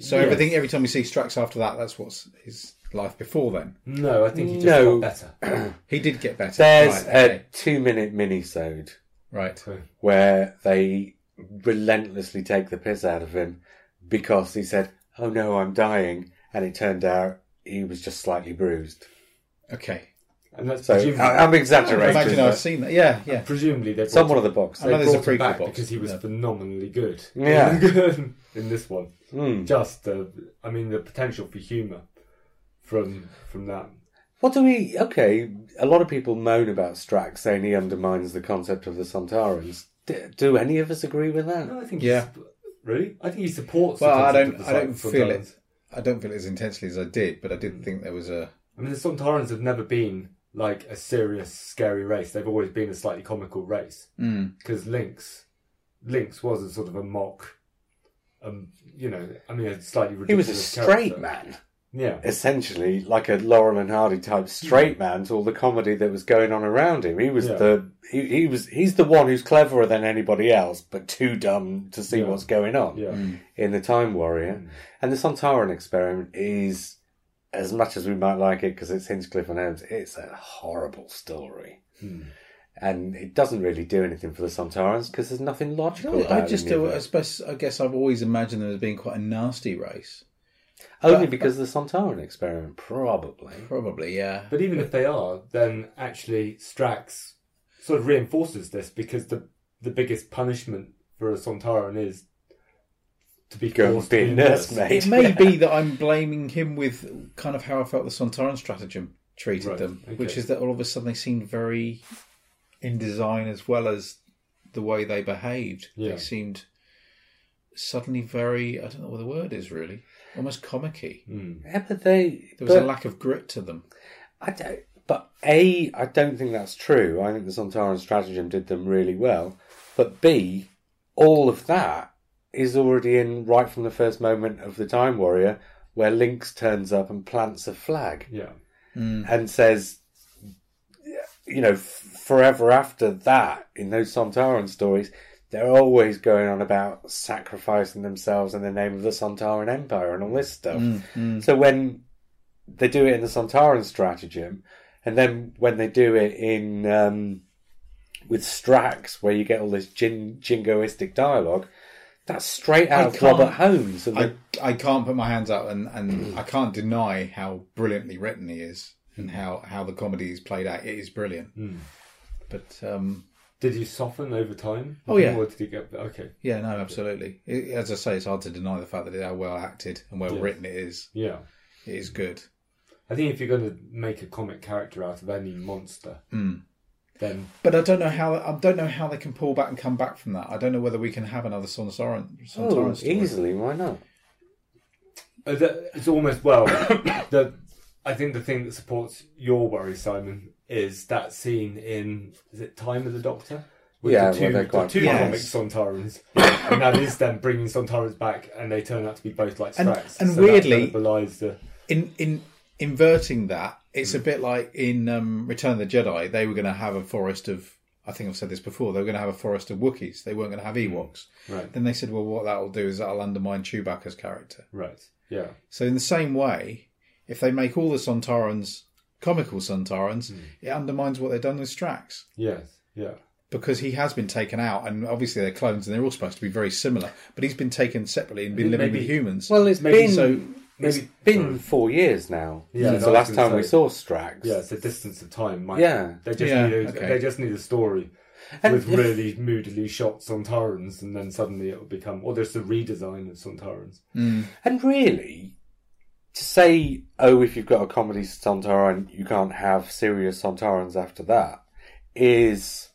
So Yes. everything, every time we see Strax after that, that's what's his life before then. No, I think he just No. got better. [clears throat] He did get better. There's right, a okay. two-minute mini-sode right. where they relentlessly take the piss out of him because he said, "Oh no, I'm dying," and it turned out he was just slightly bruised. Okay. And that's So presumably, I, I'm exaggerating. Imagine I've seen that. Yeah, yeah. presumably they brought, someone of the box. I know they there's a brought him prequel back box. because he was Yeah. phenomenally good. Yeah. [laughs] in this one, Hmm. just the, I mean, the potential for humour from from that. What do we? Okay, a lot of people moan about Strax saying he undermines the concept of the Sontarans. Do, do any of us agree with that? No, I think Yeah. really, I think he supports. Well, the I don't- of I don't feel it. I don't feel it as intensely as I did, but I did think there was a. I mean, the Sontarans have never been like a serious, scary race. They've always been a slightly comical race. Mm. Because Linx, Linx was a sort of a mock, um, you know, I mean, a slightly ridiculous. He was a straight character. man, Yeah, essentially, like a Laurel and Hardy type straight man to all the comedy that was going on around him. He was Yeah. the he, he was he's the one who's cleverer than anybody else, but too dumb to see Yeah. what's going on. yeah, in the Time Warrior. And the Sontaran experiment is, as much as we might like it because it's Hinchcliffe and Holmes, it's a horrible story. Hmm. And it doesn't really do anything for the Sontarans because there's nothing logical I about just, do, it. I suppose, I guess I've always imagined them as being quite a nasty race. Only but- because of the Sontaran experiment, probably. Probably, yeah. But even if they are, then actually Strax sort of reinforces this because the the biggest punishment for a Sontaran is to be Go and forced be to be nurse, mate. It may be that I'm blaming him with kind of how I felt the Sontaran stratagem treated Right, them, okay. which is that all of a sudden they seemed very in design as well as the way they behaved. Yeah. They seemed suddenly very, I don't know what the word is really, almost comic-y. Mm. Yeah, but they. There was but a lack of grit to them. I don't. But A, I don't think that's true. I think the Sontaran stratagem did them really well. But B, all of that is already in right from the first moment of the Time Warrior, where Linx turns up and plants a flag Yeah, mm. and says, you know, f- forever after that, in those Sontaran stories, they're always going on about sacrificing themselves in the name of the Sontaran Empire and all this stuff. Mm, mm. So when they do it in the Sontaran stratagem, and then when they do it in um, with Strax, where you get all this jin- jingoistic dialogue, that's straight out I of can't- Robert Holmes. And I, I can't put my hands out and, and I can't deny how brilliantly written he is and how, how the comedy is played out. It is brilliant. But um, did you soften over time? Oh, yeah. Or did you get okay? yeah, no, absolutely. It, as I say, it's hard to deny the fact that it how well acted and well Yes. written it is. Yeah, It is good. I think if you're going to make a comic character out of any monster, Mm. Then But I don't know how I don't know how they can pull back and come back from that. I don't know whether we can have another Sontaran, Sontaran oh, story. easily, why not? Uh, that- It's almost well. [coughs] the I think the thing that supports your worry, Simon, is that scene in is it Time of the Doctor with Yeah, the two, they're the two Yes. comic Sontarans, and that is them bringing Sontarans back, and they turn out to be both like And- Strax. and So that weirdly- kind of belies the in in inverting that, it's a mm. bit like in um, Return of the Jedi. They were going to have a forest of. I think I've said this before. They were going to have a forest of Wookiees. They weren't going to have mm. Ewoks. right, Then they said, "Well, what that will do is that'll undermine Chewbacca's character." right, yeah, So in the same way, if they make all the Sontarans comical Sontarans, mm. it undermines what they've done with Strax. yes, yeah, Because he has been taken out, and obviously they're clones, and they're all supposed to be very similar. But he's been taken separately and been living maybe- with humans. Well, it's Maybe been so it's maybe- been sorry. four years now Yeah, since the last was gonna time we saw Strax. yeah. It's a distance of time. Might, Yeah. they just Yeah, need a, okay. they just need a story. And with if- really moodily shot Sontarans, and then suddenly it will become, or there's the redesign of Sontarans. Mm. And really, to say, oh, if you've got a comedy Sontaran, you can't have serious Sontarans after that, is,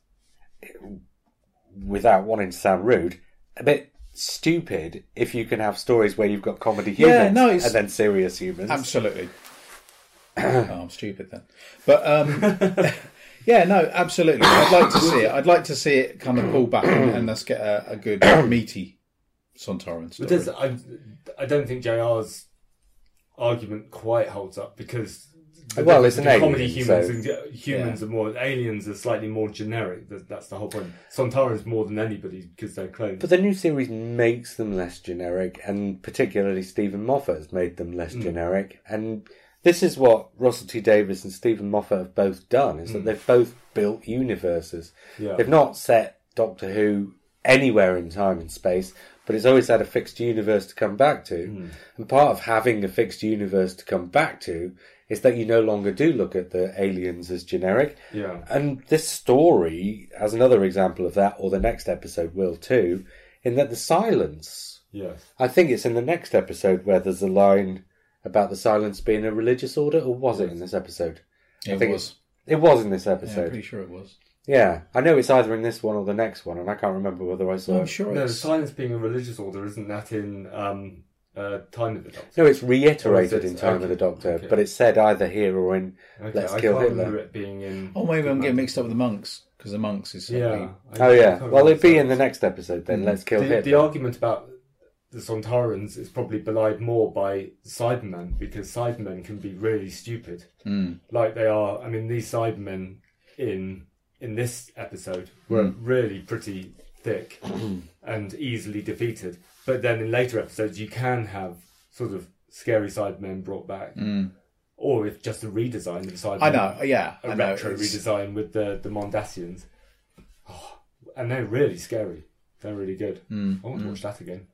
without wanting to sound rude, a bit stupid if you can have stories where you've got comedy Yeah, humans no, and then serious humans. Absolutely. oh, I'm stupid then. But um, [laughs] yeah, no, absolutely. I'd like to see it. I'd like to see it kind of pull back and, and let's get a, a good meaty Sontaran story. But there's, I, I don't think JR's argument quite holds up because the Well, it's an between comedy humans so- and humans are more aliens are slightly more generic. That's the whole point. Sontarans more than anybody because they're clones. But the new series makes them less generic, and particularly Steven Moffat has made them less Mm. generic. And this is what Russell T Davies and Steven Moffat have both done: is that they've both built universes. Mm. Yeah. They've not set Doctor Who anywhere in time and space, but it's always had a fixed universe to come back to. Mm. And part of having a fixed universe to come back to is that you no longer do look at the aliens as generic. yeah, And this story has another example of that, or the next episode will too, in that the silence. yes. I think it's in the next episode where there's a line about the silence being a religious order, or was it in this episode? it think was. It was in this Yeah, I'm pretty sure it was. Yeah, I know it's either in this one or the next one, and I can't remember whether I saw. I'm it. sure No, the silence being a religious order isn't that in um, uh, Time of the Doctor? No, it's reiterated it- in Time okay, of the Doctor, okay. but it's said either here or in Okay, Let's I Kill can't Hitler. it being in. Oh, maybe I'm getting mixed up with the monks because the monks is Yeah. something. Oh yeah, well it'd be in the next episode then. Let's kill the, Hitler. the argument about the Sontarans is probably belied more by Cybermen because Cybermen can be really stupid, Mm. like they are. I mean, these Cybermen in in this episode were Hmm. really pretty thick and easily defeated. But then in later episodes, you can have sort of scary Cybermen brought back, or if just a redesign of the Cybermen. I know. Yeah, a I retro it's- redesign with the the Mondasians. Oh, and they're really scary. They're really good. Hmm. I want to watch that again.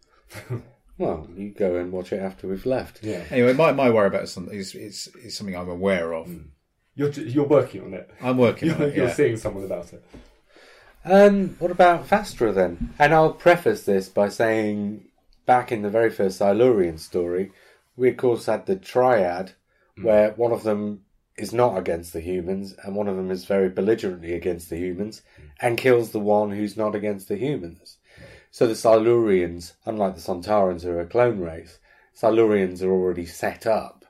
[laughs] Well, you go and watch it after we've left. Yeah, Anyway, my, my worry about something is, is is something I'm aware of. you're you're working on it. I'm working on You're, it. [laughs] you're Yeah. seeing someone about it. Um, what about Vastra then? And I'll preface this by saying, back in the very first Silurian story, we of course had the triad, hmm. where one of them is not against the humans, and one of them is very belligerently against the humans, hmm. and kills the one who's not against the humans. So the Silurians, unlike the Sontarans, who are a clone race, Silurians are already set up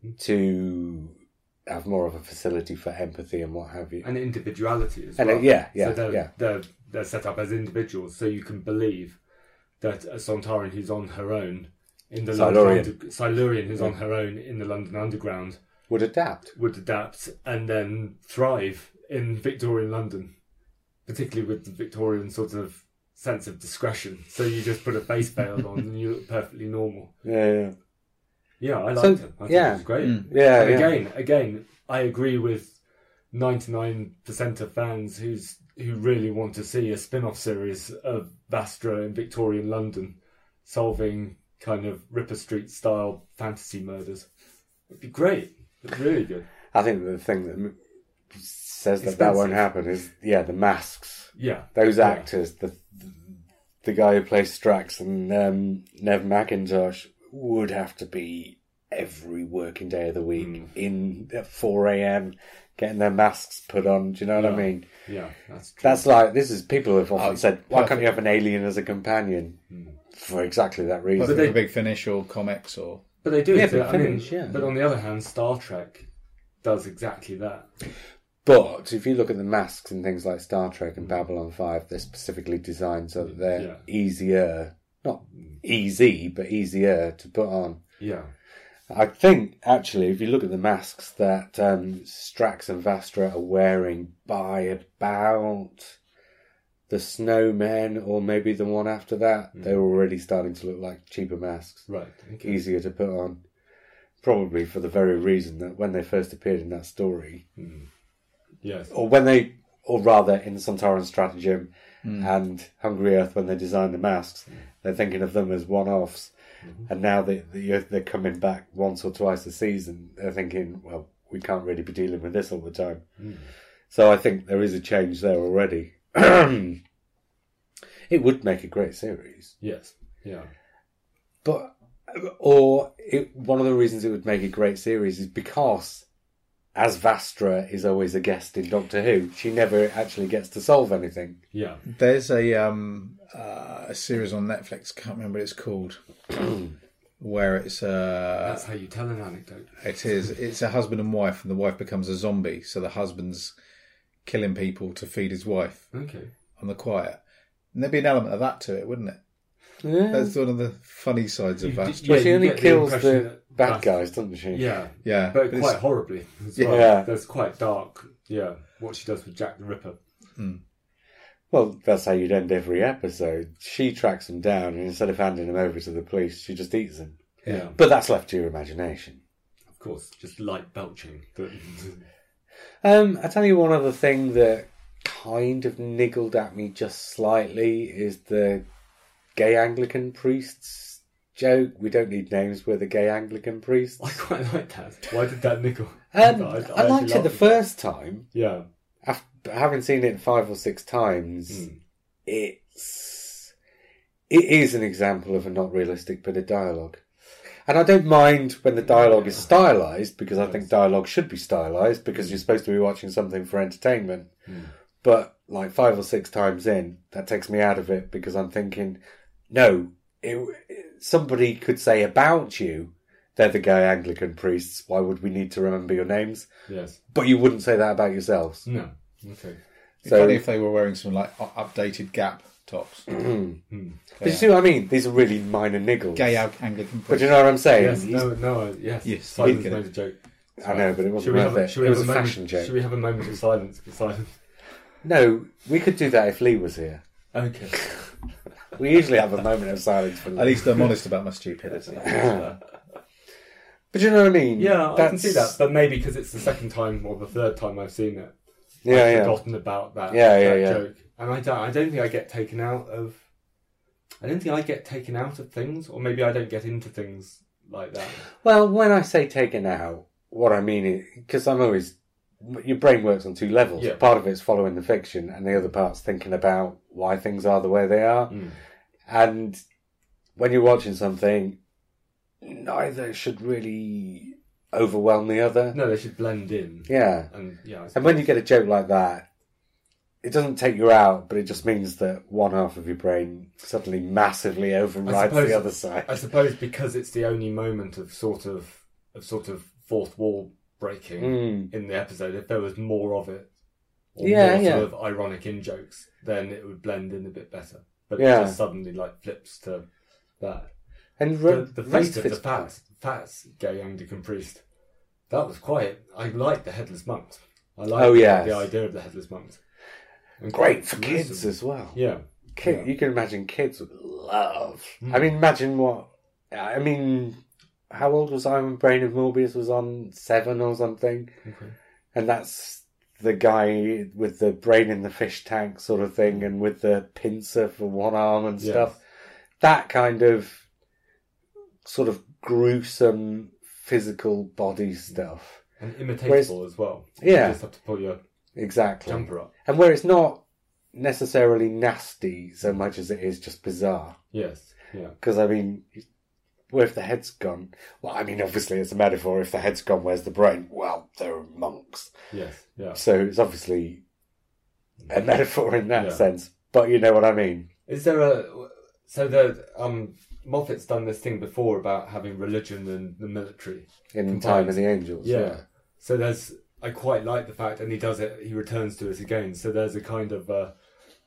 hmm. to have more of a facility for empathy and what have you. And individuality as And, uh, well. uh, yeah, yeah, so they're, yeah. They're, they're set up as individuals, so you can believe that a Sontaran who's on her own in the Silurian. London Under- Silurian who's on her own in the London Underground Would adapt. would adapt and then thrive in Victorian London, particularly with the Victorian sort of sense of discretion. So you just put a face veil on and you look perfectly normal. Yeah, yeah. Yeah, I liked So, it. I thought yeah. it was great. Mm. Yeah, And yeah. again, again, I agree with ninety nine percent of fans who's who really want to see a spin off series of Vastra in Victorian London solving kind of Ripper Street style fantasy murders. It'd be great. It'd be really good. I think the thing that says that that won't happen is yeah the masks. Yeah. Those Yeah. actors, the the guy who plays Strax and um, Neve McIntosh would have to be every working day of the week Hmm. in at four a.m. getting their masks put on. Do you know what I mean? Yeah, that's true. That's like this is people have often Oh, said, why can't you have an alien as a companion? Hmm. For exactly that reason. But they- big finish or comics or But they do. Yeah, so, but I mean, finish, yeah. But on the other hand, Star Trek does exactly that. But if you look at the masks and things like Star Trek and Babylon 5, they're specifically designed so that they're Yeah. easier, not easy, but easier to put on. Yeah. I think, actually, if you look at the masks that um, Strax and Vastra are wearing by about the Snowmen or maybe the one after that, hmm. they're already starting to look like cheaper masks, Right. Okay. easier to put on. Probably for the very reason that when they first appeared in that story, hmm. Yes. or when they, or rather in Sontaran Stratagem hmm. and Hungry Earth, when they designed the masks, they're thinking of them as one-offs. Mm-hmm. And now they, they they're coming back once or twice a season. They're thinking, well, we can't really be dealing with this all the time. Mm. So I think there is a change there already. [clears throat] it would make a great series. Yes. Yeah. But or it, one of the reasons it would make a great series is because as Vastra is always a guest in Doctor Who, she never actually gets to solve anything. Yeah. There's a um uh, a series on Netflix. Can't remember what it's called. [clears throat] where it's uh That's how you tell an anecdote. it is it's a husband and wife, and the wife becomes a zombie. So the husband's killing people to feed his wife Okay. on the quiet. And there'd be an element of that to it, wouldn't it? Yeah. That's one of the funny sides of You- Vastra. Well, Yeah, she only get the kills the bad guys, doesn't she? Yeah. Yeah, But it's- quite horribly as well. Yeah. That's quite dark. Yeah. What she does with Jack the Ripper. Well, that's how you'd end every episode. She tracks them down, and instead of handing them over to the police, she just eats them. Yeah. But that's left to your imagination. Of course. Just light belching. But [laughs] Um, I tell you one other thing that kind of niggled at me just slightly is the gay Anglican priests joke. We don't need names. We're the gay Anglican priests. [laughs] I quite like that. Why did that nickel? [laughs] Um, I- I I, liked it the loved first time. Yeah. After having seen it five or six times, Mm. it's it is an example of a not realistic bit of dialogue. And I don't mind when the dialogue is stylized because I think dialogue should be stylized because you're supposed to be watching something for entertainment. But like five or six times in, that takes me out of it because I'm thinking, no, it, somebody could say about you, they're the gay Anglican priests. Why would we need to remember your names? Yes. But you wouldn't say that about yourselves. No. Okay. It'd So- funny if they were wearing some like updated Gap tops. [clears throat] Hmm. Hmm. But you see what I mean? These are really minor niggles. Gay Ang- Anglican. Priests. But you know what I'm saying? Yes. No. No. Yes. Yes, Simon's made a joke. I know, but it wasn't worth have a, it. It was a a moment, fashion joke. Should we have a moment of silence for silence? No, we could do that if Lee was here. Okay. [laughs] We usually have a moment of silence for Lee. At least I'm [laughs] honest about my stupidity. [laughs] But you know what I mean? Yeah, I can see that, but maybe because it's the second time or the third time I've seen it, Yeah, I've yeah. forgotten about that, Yeah, yeah, that yeah. joke, and I don't. I don't think I get taken out of. I don't think I get taken out of things, or maybe I don't get into things like that. Well, when I say taken out, what I mean is because I'm always your brain works on two levels. Yeah. Part of it's following the fiction, and the other part's thinking about why things are the way they are. Mm. And when you're watching something, neither should really overwhelm the other. No, they should blend in. Yeah. And yeah, And when you get a joke like that, it doesn't take you out, but it just means that one half of your brain suddenly massively overrides suppose- the other side. I suppose because it's the only moment of sort of of sort of fourth wall breaking Mm. in the episode. If there was more of it, or Yeah, more yeah. sort of ironic in jokes, then it would blend in a bit better. But Yeah. it just suddenly like flips to that. And The, re- the most fate of the fat, fat gay Anglican priest. That was quite. I liked the headless monks. I liked Oh, yes. the idea of the headless monks. And great for kids as well. Yeah. Kid, Yeah. You can imagine kids would love. Mm. I mean, imagine what. I mean, how old was I when Brain of Morbius was on? Seven or something? Okay. And that's the guy with the brain in the fish tank sort of thing and with the pincer for one arm and Yes. stuff. That kind of sort of gruesome physical body stuff. And imitatable as well. Yeah. You just have to pull your Exactly. jumper up. And where it's not necessarily nasty so much as it is just bizarre. Yes. Yeah. Because, I mean, where if the head's gone? Well, I mean, obviously it's a metaphor. If the head's gone, where's the brain? Well, they're monks. Yes. Yeah. So it's obviously a metaphor in that Yeah. sense. But you know what I mean. Is there a so the um Moffat's done this thing before about having religion and the military. In Combined. Time of the Angels. Yeah. So there's I quite like the fact, and he does it. He returns to it again. So there's a kind of a,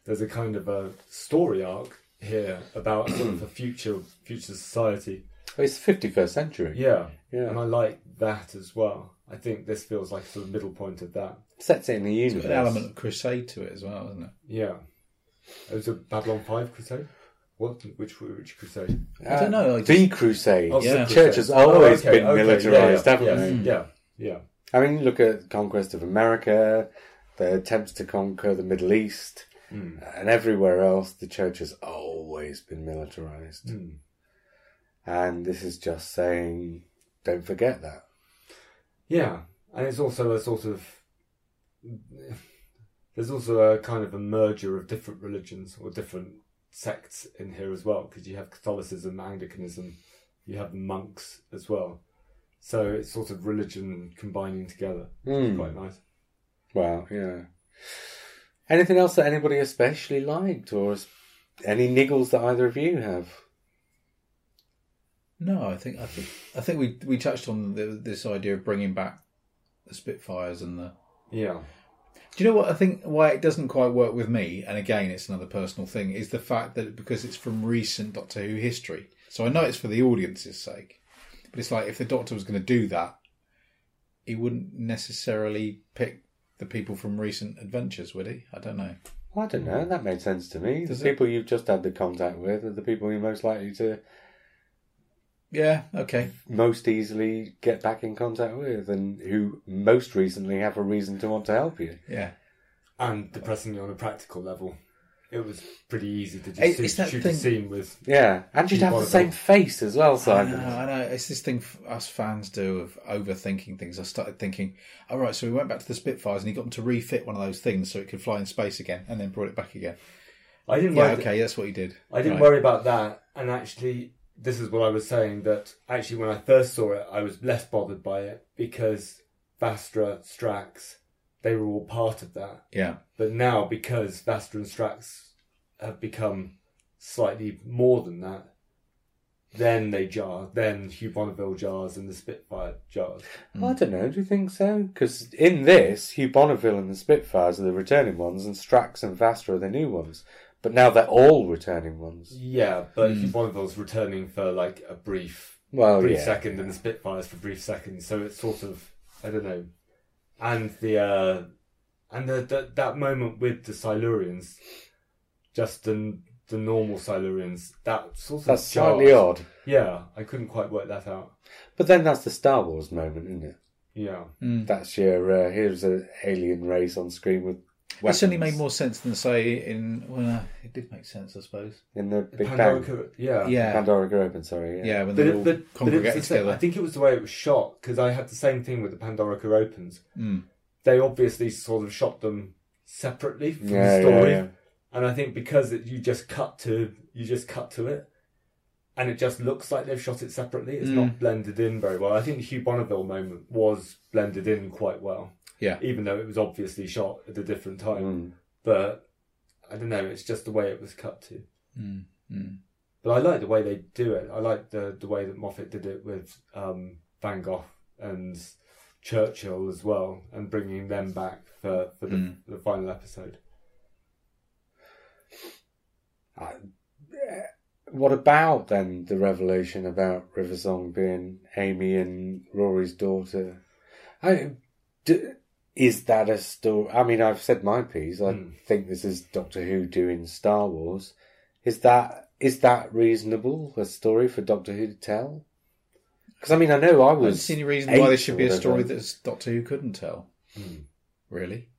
there's a kind of a story arc here about sort of a future future society. Oh, It's the 51st century. Yeah. Yeah. And I like that as well. I think this feels like a sort of middle point of that. Sets it in the It's universe. got an element of crusade to it as well, isn't it? Yeah. It was a Babylon Five crusade. What? Which which crusade? I don't know. I just- the Crusade. Oh, the yeah. church has Oh, always okay, been okay, militarized, yeah, haven't yeah, they? Yeah. Yeah. I mean, look at conquest of America, the attempts to conquer the Middle East, Mm. and everywhere else. The church has always been militarized, Mm. And this is just saying, don't forget that. Yeah, and it's also a sort of there's also a kind of a merger of different religions or different sects in here as well, because you have Catholicism, Anglicanism, you have monks as well. So it's sort of religion combining together. It's Hmm. quite nice. Wow, yeah. Anything else that anybody especially liked, or any niggles that either of you have? No, I think I think I think we we touched on the, this idea of bringing back the Spitfires and the. Yeah. Do you know what I think? Why it doesn't quite work with me, and again, it's another personal thing, is the fact that because it's from recent Doctor Who history. So I know it's for the audience's sake, but it's like if the Doctor was going to do that, he wouldn't necessarily pick the people from recent adventures, would he? I don't know. I don't know. That made sense to me. Does the it? people you've just had the contact with are the people you're most likely to Yeah. Okay. most easily get back in contact with, and who most recently have a reason to want to help you. Yeah. And depressingly on a practical level, it was pretty easy to just It's- shoot, it's that shoot thing- a scene with. Yeah, and you'd have the same face as well, I know, I know. It's this thing us fans do of overthinking things. I started thinking, all right, so we went back to the Spitfires and he got them to refit one of those things so it could fly in space again, and then brought it back again. I didn't Yeah, worry. okay, that's what he did. I didn't Right. worry about that, and actually, this is what I was saying. That actually, when I first saw it, I was less bothered by it because Vastra, Strax, they were all part of that. Yeah, But now, because Vastra and Strax have become slightly more than that, then they jar. Then Hugh Bonneville jars and the Spitfire jars. Hmm. I don't know. Do you think so? Because in this, Hugh Bonneville and the Spitfires are the returning ones, and Strax and Vastra are the new ones. But now they're all returning ones. Yeah, but Hugh Bonneville's returning for like a brief Well, brief yeah. second and the Spitfires for brief seconds. So it's sort of I don't know, and the uh, and the, the that moment with the Silurians, just the the normal Silurians, that sort of That's slightly odd. Yeah, I couldn't quite work that out. But then that's the Star Wars moment, isn't it? Yeah, That's your uh, here's an alien race on screen with weapons. This only made more sense than say in. Well, uh, it did make sense, I suppose. in the Big Bang. Pandora, yeah, Yeah, Pandorica Open, sorry. Yeah. yeah, when they it, all but, but it congregated the same- together. I think it was the way it was shot because I had the same thing with the Pandorica opens. Mm. They obviously sort of shot them separately from Yeah, the story. yeah, yeah. And I think because it, you just cut to you just cut to it, and it just looks like they've shot it separately. It's Mm. not blended in very well. I think the Hugh Bonneville moment was blended in quite well, Yeah, even though it was obviously shot at a different time. Mm. But I don't know. It's just the way it was cut to. mm. Mm. But I like the way they do it. I like the the way that Moffat did it with um, Van Gogh and Churchill as well, and bringing them back for for the, Mm. the final episode. I- what about then the revelation about River Song being Amy and Rory's daughter? I, d- is that a story? I mean, I've said my piece. I Mm. think this is Doctor Who doing Star Wars. Is that is that reasonable? A story for Doctor Who to tell? Because I mean, I know I I don't was. see any reason why there should or be a story that Doctor Who couldn't tell. Mm. Really.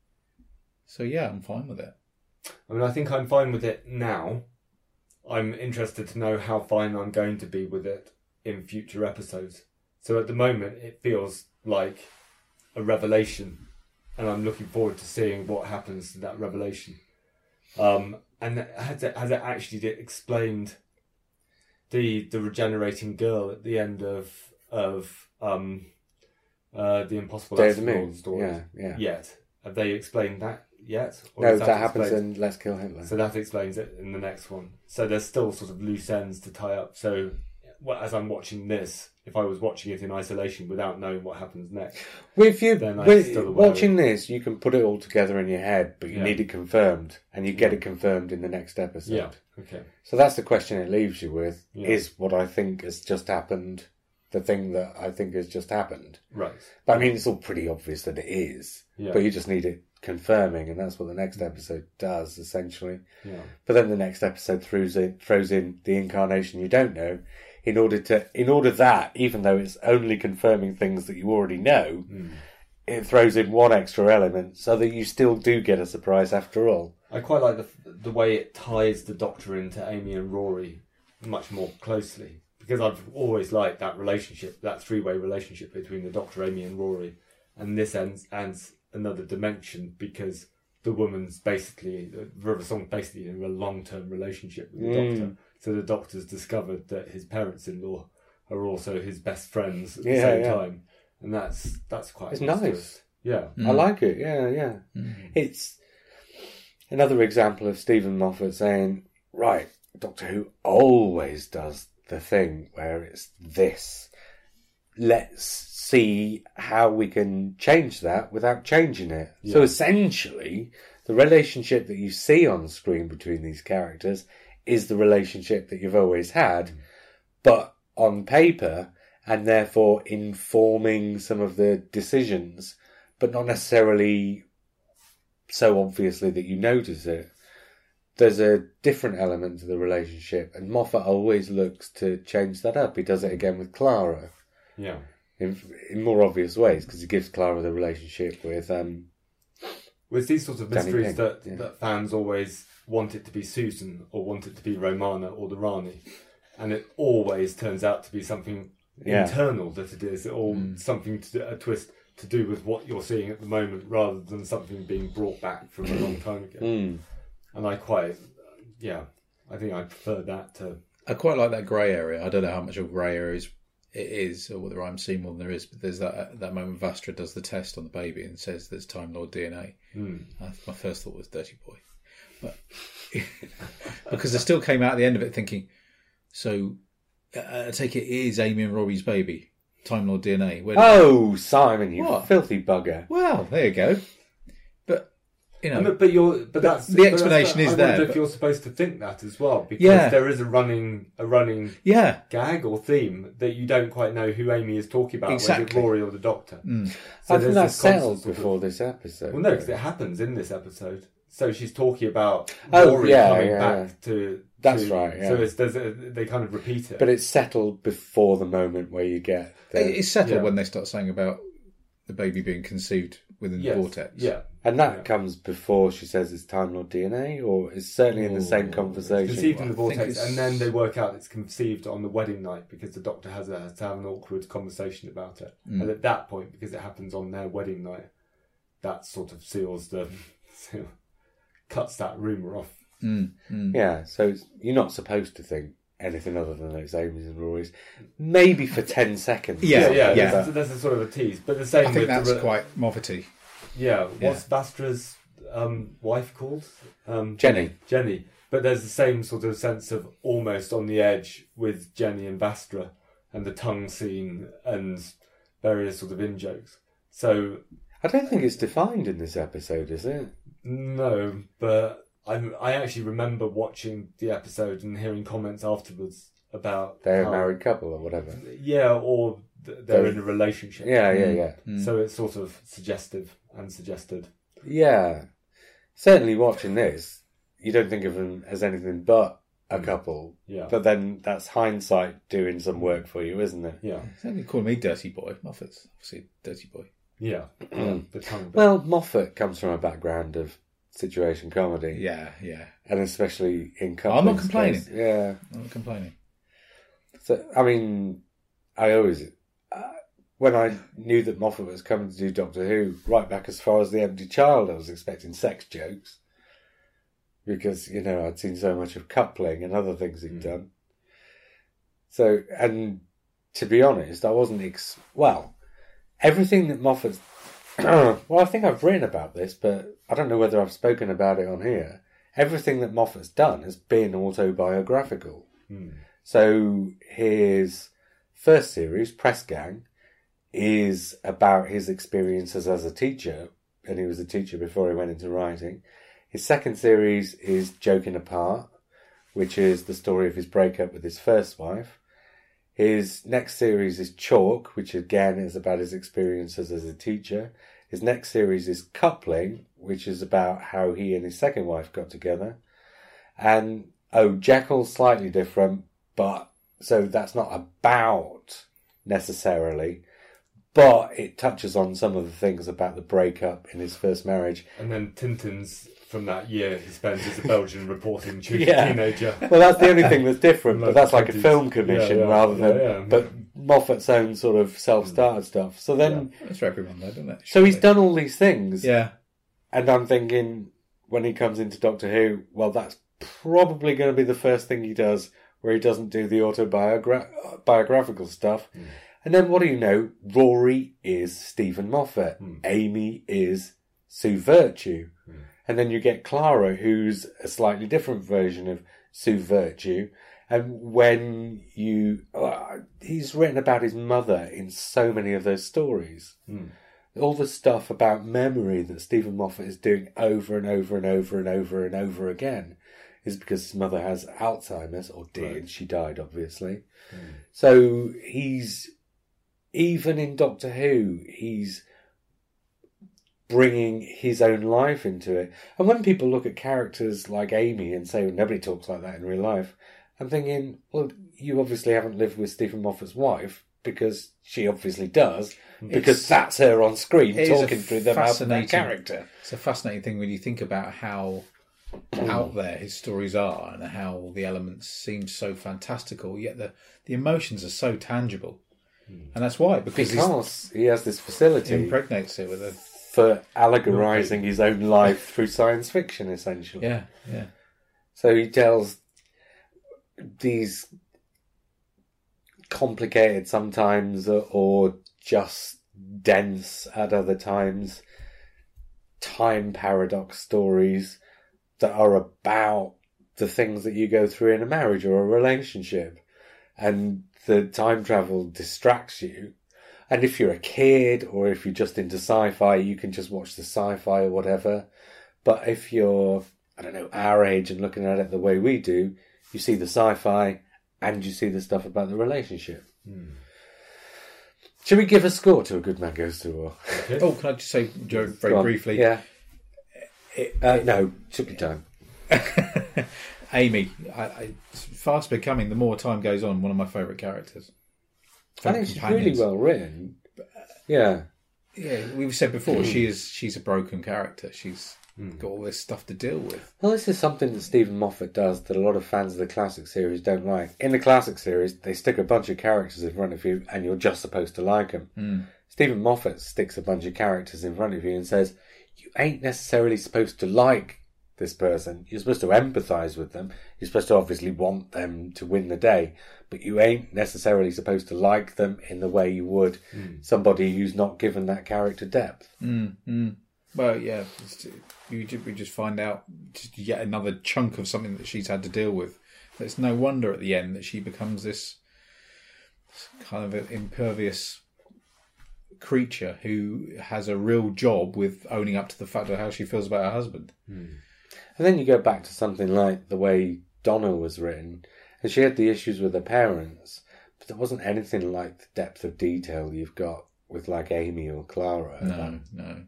So yeah, I'm fine with it. I mean, I think I'm fine with it now. I'm interested to know how fine I'm going to be with it in future episodes. So at the moment, it feels like a revelation, and I'm looking forward to seeing what happens to that revelation. Um, and has it has it actually explained the the regenerating girl at the end of of um, uh, the Impossible Day of the Moon. story Yeah, yeah. yet? Have they explained that yet? No, is that, happens explained- in Let's Kill Hitler. so that explains it in the next one. So there's still sort of loose ends to tie up. So well, as I'm watching this, if I was watching it in isolation without knowing what happens next, With you with, watching this, you can put it all together in your head, but you Yeah. need it confirmed, and you get it confirmed in the next episode. yeah, okay, So that's the question it leaves you with: Yeah. is what I think has just happened the thing that I think has just happened? right, But I mean, it's all pretty obvious that it is, yeah, but you just need it confirming, and that's what the next episode does essentially. yeah, But then the next episode throws in throws in the incarnation you don't know, in order to in order that even though it's only confirming things that you already know, Mm. it throws in one extra element so that you still do get a surprise after all. I quite like the the way it ties the Doctor into Amy and Rory much more closely because I've always liked that relationship, that three way relationship between the Doctor, Amy, and Rory, and this ends adds another dimension because the woman's basically the River Song basically in a long term relationship with the Mm. doctor. So the doctor's discovered that his parents in law are also his best friends at the Yeah, same yeah. time, and that's that's quite It's nice. nice. Yeah, I like it. Yeah, yeah. It's another example of Steven Moffat saying, "Right, Doctor Who always does the thing where it's this. Let's see how we can change that without changing it." So essentially, the relationship that you see on screen between these characters is the relationship that you've always had, but on paper, and therefore informing some of the decisions but not necessarily so obviously that you notice it. There's a different element to the relationship, and Moffat always looks to change that up. He does it again with Clara yeah, in, in more obvious ways because he gives Clara the relationship with um, with these sorts of Danny mysteries Pink, that, yeah. that fans always want it to be Susan or want it to be Romana or the Rani, and it always turns out to be something Yeah. internal that it is, or something to a twist to do with what you're seeing at the moment, rather than something being brought back from a long [clears throat] time ago. mm, And I quite, yeah, I think I prefer that to I quite like that grey area. I don't know how much of grey area is, it is, or whether I'm seeing more than there is. But there's that that moment Vastra does the test on the baby and says there's Time Lord DNA. Hmm. Uh, my first thought was Dirty Boy, but [laughs] because I still came out at the end of it thinking, so uh, I take it is Amy and Robbie's baby, Time Lord DNA. Where oh Simon, you What? filthy bugger! well, there you go. But you know, But, but you're, but that's the but that's- explanation is I there, wonder if you're supposed to think that as well, because Yeah. there is a running, a running yeah, gag or theme that you don't quite know who Amy is talking about, whether Exactly. it's Rory or the Doctor. Hmm. So I think there's that's this settled before this episode. Well, no, because it happens in this episode. So she's talking about Oh, Rory yeah, coming yeah, back yeah. to. That's to- right, yeah. So it's, there's a, they kind of repeat it. but it's settled before the moment where you get the, it's settled Yeah. when they start saying about the baby being conceived within yes, the vortex. Yeah. and that Yeah. comes before she says it's Time Lord DNA, or it's certainly in the same Ooh, conversation. Conceived in the vortex, and then they work out it's conceived on the wedding night because the doctor has, a, has to have an awkward conversation about it. Mm. And at that point, because it happens on their wedding night, that sort of seals the. [laughs] cuts that rumour off. Mm, mm. Yeah, so it's, you're not supposed to think anything other than it's Amy's and Rory's. Maybe for 10 seconds. Yeah, yeah, yeah. There's, there's a sort of a tease, but the same I think that's the, quite Moffaty. Yeah, what's Vastra's um, wife called? Um, Jenny. Jenny. But there's the same sort of sense of almost on the edge with Jenny and Vastra and the tongue scene and various sort of in jokes. So I don't think it's defined in this episode, is it? no, but I I actually remember watching the episode and hearing comments afterwards about They're how- a married couple or whatever. Yeah, or th- they're They're- in a relationship. Yeah, yeah, yeah. Mm. So it's sort of suggestive and suggested. Yeah. Certainly watching this, you don't think of them as anything but a couple. Yeah. But then that's hindsight doing some work for you, isn't it? yeah. He's call me Dirty Boy. Moffat's obviously Dirty Boy. Yeah. the. Well, Moffat comes from a background of situation comedy. Yeah, yeah. And especially in. I'm not complaining. Yeah. I'm not complaining. So, I mean, I always, uh, when I knew that Moffat was coming to do Doctor Who, right back as far as The Empty Child, I was expecting sex jokes. Because, you know, I'd seen so much of coupling and other things he'd done. So, and to be honest, I wasn't, ex- well, everything that Moffat's, [clears throat] well, I think I've written about this, but I don't know whether I've spoken about it on here. Everything that Moffat's done has been autobiographical. Hmm. So his first series, Press Gang, is about his experiences as a teacher, and he was a teacher before he went into writing. His second series is Joking Apart, which is the story of his breakup with his first wife. His next series is Chalk, which again is about his experiences as a teacher. His next series is Coupling, which is about how he and his second wife got together. And oh, Jekyll's slightly different, but so that's not about necessarily, but it touches on some of the things about the breakup in his first marriage. And then Tintin's from that year he spends as a Belgian [laughs] reporting tu- Yeah. teenager. Well, that's the only thing that's different, but that's like a film commission Yeah, yeah. rather than, Yeah, yeah. but Moffat's own sort of self-started stuff. So then, That's for everyone, though, doesn't it? so he's done all these things, Yeah. And I'm thinking, when he comes into Doctor Who, well, that's probably going to be the first thing he does, where he doesn't do the autobiographical stuff. Hmm. And then what do you know? Rory is Steven Moffat. Hmm. Amy is Sue Vertue. Hmm. And then you get Clara, who's a slightly different version of Sue Vertue. And when you, uh, he's written about his mother in so many of those stories. All the stuff about memory that Steven Moffat is doing over and over and over and over and over again is because his mother has Alzheimer's, or did. Right. She died, obviously. Hmm. So he's, even in Doctor Who, he's bringing his own life into it. And when people look at characters like Amy and say, well, nobody talks like that in real life, I'm thinking, well, you obviously haven't lived with Steven Moffat's wife because she obviously does, because It's- that's her on screen it is a talking through the mouth of that fascinating- character. It's a fascinating thing when you think about how out there his stories are and how the elements seem so fantastical, yet the, the emotions are so tangible. Hmm. And that's why, because, Because he has this facility impregnates it with a. for allegorizing his own life through science fiction, essentially. Yeah, yeah. So he tells these complicated sometimes or just dense at other times time paradox stories that are about the things that you go through in a marriage or a relationship. And the time travel distracts you. And if you're a kid or if you're just into sci fi, you can just watch the sci fi or whatever. But if you're, I don't know, our age and looking at it the way we do, you see the sci fi and you see the stuff about the relationship. Hmm. Should we give a score to A Good Man Goes to War? Oh, can I just say, Joe, very Go briefly? Yeah. It- Uh, no, took your time. [laughs] Amy, I, I, fast becoming, the more time goes on, one of my favourite characters. I think she's really well written. Uh, yeah. Yeah, we've said before, hmm. she is she's a broken character. She's Hmm. got all this stuff to deal with. Well, this is something that Steven Moffat does that a lot of fans of the classic series don't like. In the classic series, they stick a bunch of characters in front of you and you're just supposed to like them. Hmm. Steven Moffat sticks a bunch of characters in front of you and says, You ain't necessarily supposed to like this person. You're supposed to empathise with them. You're supposed to obviously want them to win the day, but you ain't necessarily supposed to like them in the way you would hmm. somebody who's not given that character depth. Well, yeah, it's- you we just find out just yet another chunk of something that she's had to deal with. It's no wonder at the end that she becomes this kind of an impervious creature who has a real job with owning up to the fact of how she feels about her husband. Hmm. And then you go back to something like the way Donna was written, and she had the issues with her parents, but there wasn't anything like the depth of detail you've got with like Amy or Clara. No, no.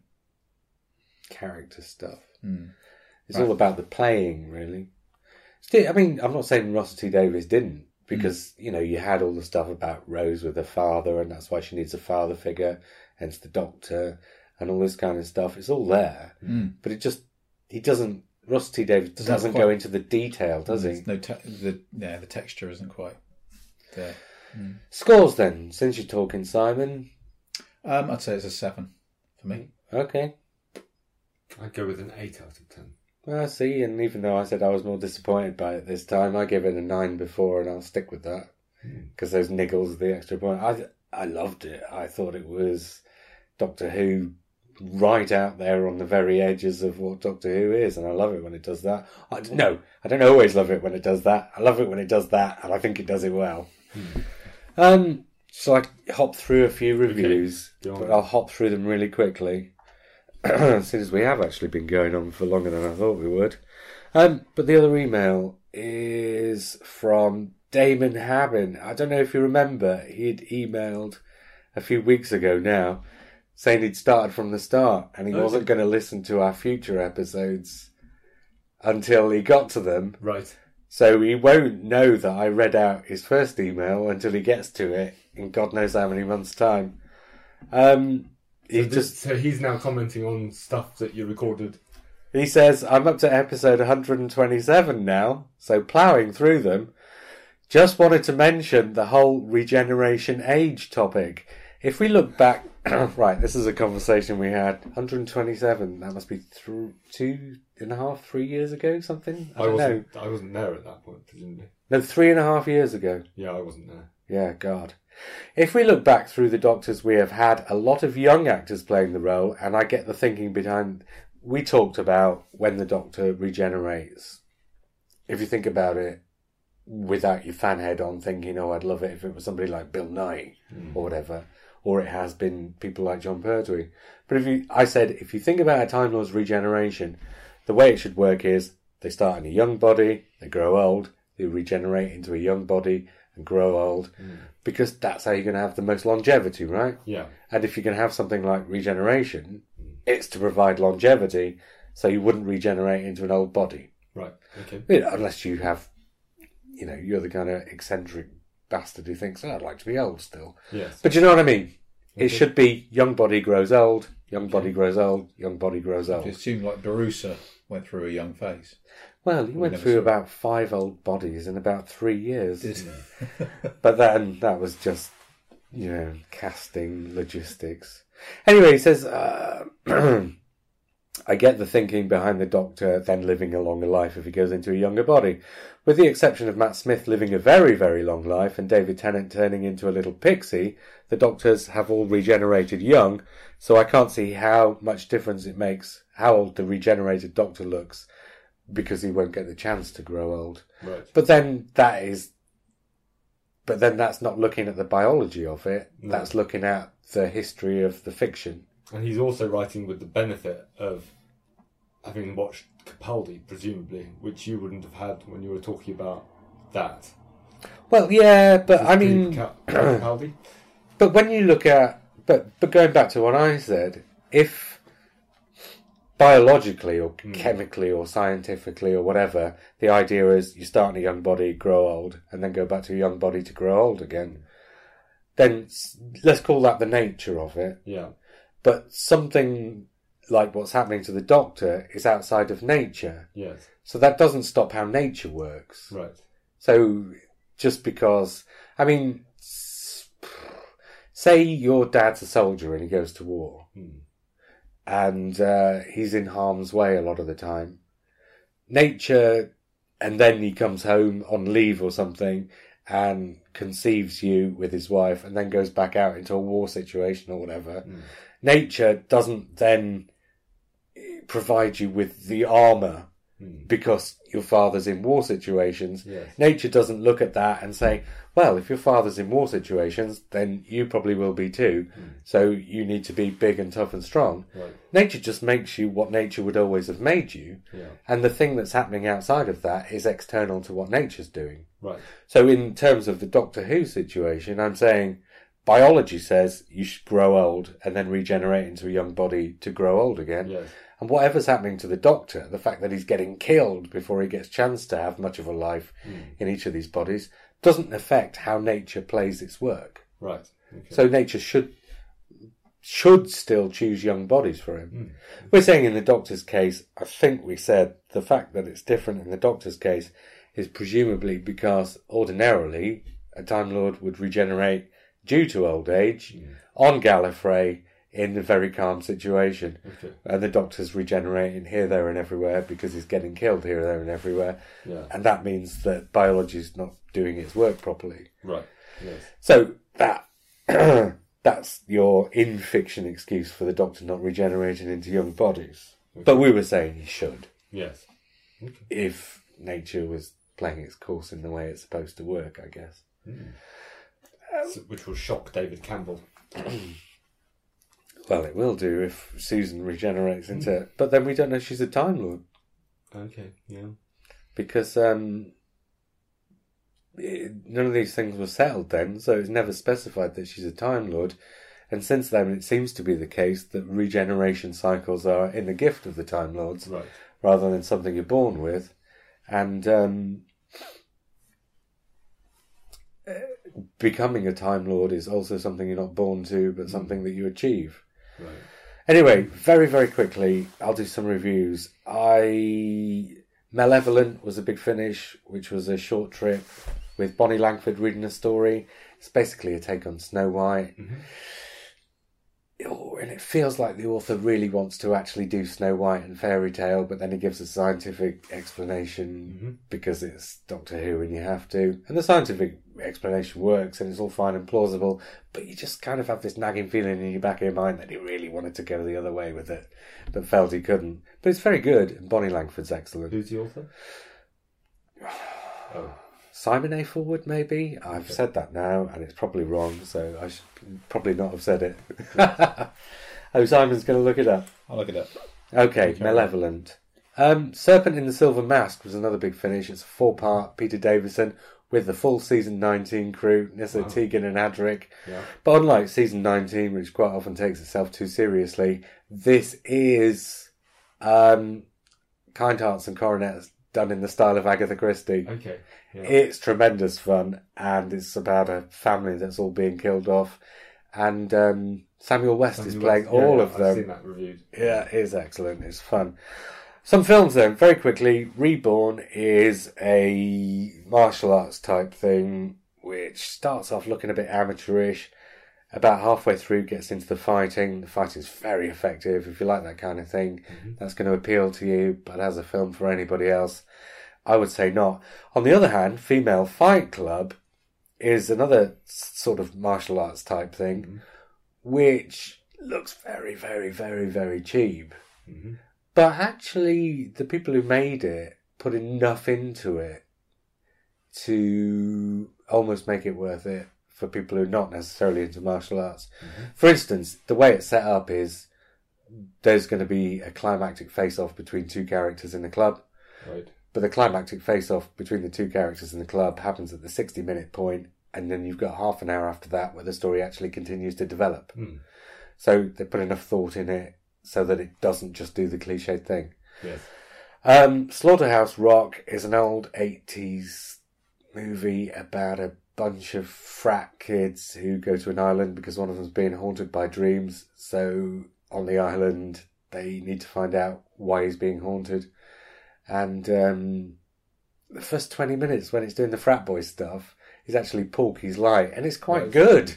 Character stuff. Hmm. It's all about the playing, really. Still, I mean, I'm not saying Russell T. Davies didn't, because you know you had all the stuff about Rose with her father, and that's why she needs a father figure, hence the Doctor, and all this kind of stuff. It's all there, but it just he doesn't. Russell T. Davies doesn't, Doesn't go into the detail, does he? No te- the yeah the texture isn't quite there. Scores then, since you're talking, Simon. Um, I'd say it's a seven for me. Okay. I'd go with an 8 out of 10. Well, I see, and even though I said I was more disappointed by it this time, I gave it a nine before, and I'll stick with that because those niggles, the extra point. I I loved it. I thought it was Doctor Who right out there on the very edges of what Doctor Who is, and I love it when it does that. I, no, I don't always love it when it does that. I love it when it does that, and I think it does it well. Um, so I hop through a few reviews, on. but I'll hop through them really quickly. [clears throat] Since we have actually been going on for longer than I thought we would. Um, but the other email is from Damon Habin. I don't know if you remember, he'd emailed a few weeks ago now saying he'd started from the start and he Oh, wasn't going to listen to our future episodes until he got to them. Right. So he won't know that I read out his first email until he gets to it in God knows how many months' time. Um, he So, just so he's now commenting on stuff that you recorded. he says I'm up to episode 127 now, so ploughing through them. Just wanted to mention the whole regeneration age topic. If we look back [clears throat] right, this is a conversation we had 127. That must be th- two and a half, three years ago, something. I, I, don't know. wasn't. I wasn't there at that point, presumably. No, three and a half years ago. Yeah, I wasn't there. Yeah, God. If we look back through the Doctors, we have had a lot of young actors playing the role, and I get the thinking behind. We talked about when the Doctor regenerates. If you think about it, without your fan head on, thinking, "Oh, I'd love it if it was somebody like Bill Nighy hmm. or whatever," or it has been people like Jon Pertwee. But if you, I said, if you think about a Time Lord's regeneration, the way it should work is they start in a young body, they grow old, they regenerate into a young body and grow old, hmm. Because that's how you're going to have the most longevity, right? Yeah. And if you're going to have something like regeneration, it's to provide longevity, so you wouldn't regenerate into an old body, Right. Okay. you know, unless you have, you know, you're the kind of eccentric bastard who thinks, oh, I'd like to be old still. Yes. But you know what I mean? It should be young body grows old, young body grows old, young body grows old. It seemed like Borusa went through a young phase. Well, he went through about five old bodies in about three years. Did- [laughs] But then that was just, you know, casting logistics. Anyway, he says, uh, [clears throat] I get the thinking behind the doctor then living a longer life if he goes into a younger body. With the exception of Matt Smith living a very, very long life and David Tennant turning into a little pixie, the doctors have all regenerated young, so I can't see how much difference it makes how old the regenerated doctor looks because he won't get the chance to grow old. Right. But then that is, but then that's not looking at the biology of it. No. That's looking at the history of the fiction. And he's also writing with the benefit of having watched Capaldi, presumably, which you wouldn't have had when you were talking about that. Well, yeah, but I mean, Cap- Capaldi. [clears throat] but when you look at, but but going back to what I said, if biologically or chemically or scientifically or whatever, the idea is you start in a young body, grow old, and then go back to a young body to grow old again. Then let's call that the nature of it. Yeah. but something like what's happening to the doctor is outside of nature. Yes. So that doesn't stop how nature works. Right. So just because, I mean, say your dad's a soldier and he goes to war Hmm. And uh, he's in harm's way a lot of the time. Nature, and then he comes home on leave or something and conceives you with his wife and then goes back out into a war situation or whatever. Nature doesn't then provide you with the armour Hmm. Hmm. because your father's in war situations. Yes. Nature doesn't look at that and say, well, if your father's in war situations, then you probably will be too. Hmm. So you need to be big and tough and strong. Right. Nature just makes you what nature would always have made you. Yeah. And the thing that's happening outside of that is external to what nature's doing. Right. So in terms of the Doctor Who situation, I'm saying biology says you should grow old and then regenerate into a young body to grow old again. Yes. And whatever's happening to the Doctor, the fact that he's getting killed before he gets chance to have much of a life hmm. in each of these bodies, doesn't affect how nature plays its work. Right. Okay. So nature should should still choose young bodies for him. Hmm. We're saying in the Doctor's case, I think we said the fact that it's different in the Doctor's case is presumably because ordinarily a Time Lord would regenerate due to old age hmm. on Gallifrey in a very calm situation. Okay. And the Doctor's regenerating here, there, and everywhere because he's getting killed here, there, and everywhere. Yeah. And that means that biology's not doing its work properly. Right. Yes. So that [clears throat] that's your in fiction excuse for the Doctor not regenerating into young bodies. But we were saying he should Yes. if nature was playing its course in the way it's supposed to work, I guess. Hmm. Um, so- which will shock David Campbell. [clears throat] Well, it will do if Susan regenerates into. it, But then we don't know she's a Time Lord Okay. Yeah. because um, it- none of these things were settled then, so it's never specified that she's a Time Lord. And since then, it seems to be the case that regeneration cycles are in the gift of the Time Lords. Right. rather than something you're born with. And um, uh, becoming a Time Lord is also something you're not born to, but something that you achieve. Right. Anyway, very, very quickly, I'll do some reviews. I. Malevolent was a big finish, which was a short trip with Bonnie Langford reading a story. It's basically a take on Snow White. Mm-hmm. oh, and it feels like the author really wants to actually do Snow White and fairy tale, but then he gives a scientific explanation mm-hmm. because it's Doctor Who and you have to. And the scientific explanation works and it's all fine and plausible, but you just kind of have this nagging feeling in your back of your mind that he really wanted to go the other way with it, but felt he couldn't. But it's very good, and Bonnie Langford's excellent. Who's the author? [sighs] Oh, Simon A. Forward, maybe? I've said that now, and it's probably wrong, so I should probably not have said it. [laughs] oh, Simon's going to look it up. I'll look it up. Okay, Okay. Malevolent. Um, Serpent in the Silver Mask was another big finish. It's a four part Peter Davison with the full season 19 crew, Nyssa Wow. Tegan and Adric. yeah. But unlike season 19, which quite often takes itself too seriously, this is um, Kind Hearts and Coronets done in the style of Agatha Christie. Okay. Yeah. It's tremendous fun, and it's about a family that's all being killed off. And um, Samuel West is playing West- all yeah, of I've them. seen that reviewed. Yeah, it is excellent. It's fun. Some films then, very quickly. Reborn is a martial arts type thing, which starts off looking a bit amateurish. About halfway through, gets into the fighting. The fighting is very effective. If you like that kind of thing, that's going to appeal to you. But as a film for anybody else, I would say not. On the other hand, Female Fight Club is another sort of martial arts type thing, which looks very, very, very, very cheap. Mhm. But actually, the people who made it put enough into it to almost make it worth it for people who are not necessarily into martial arts. For instance, the way it's set up is there's going to be a climactic face off between two characters in the club. Right. But the climactic face off between the two characters in the club happens at the 60 minute point, and then you've got half an hour after that where the story actually continues to develop. Hmm. So they put enough thought in it so that it doesn't just do the cliched thing. Yes. Um, Slaughterhouse Rock is an old 80s movie about a bunch of frat kids who go to an island because one of them's being haunted by dreams. So on the island, they need to find out why he's being haunted. And um, the first 20 minutes when it's doing the frat boy stuff is actually Porky's Light, and it's quite good.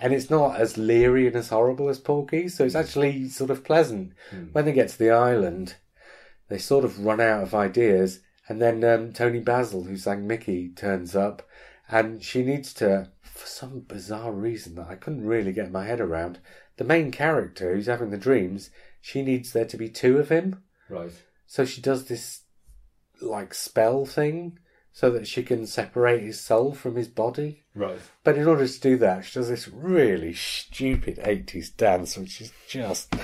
And it's not as leery and as horrible as Porky, so it's actually sort of pleasant. Hmm. When they get to the island, they sort of run out of ideas, and then um, Toni Basil, who sang Mickey, turns up, and she needs to, for some bizarre reason that I couldn't really get my head around, the main character who's having the dreams, she needs there to be two of him. Right. So she does this like spell thing so that she can separate his soul from his body. Right. But in order to do that, she does this really stupid 80s dance, which is just.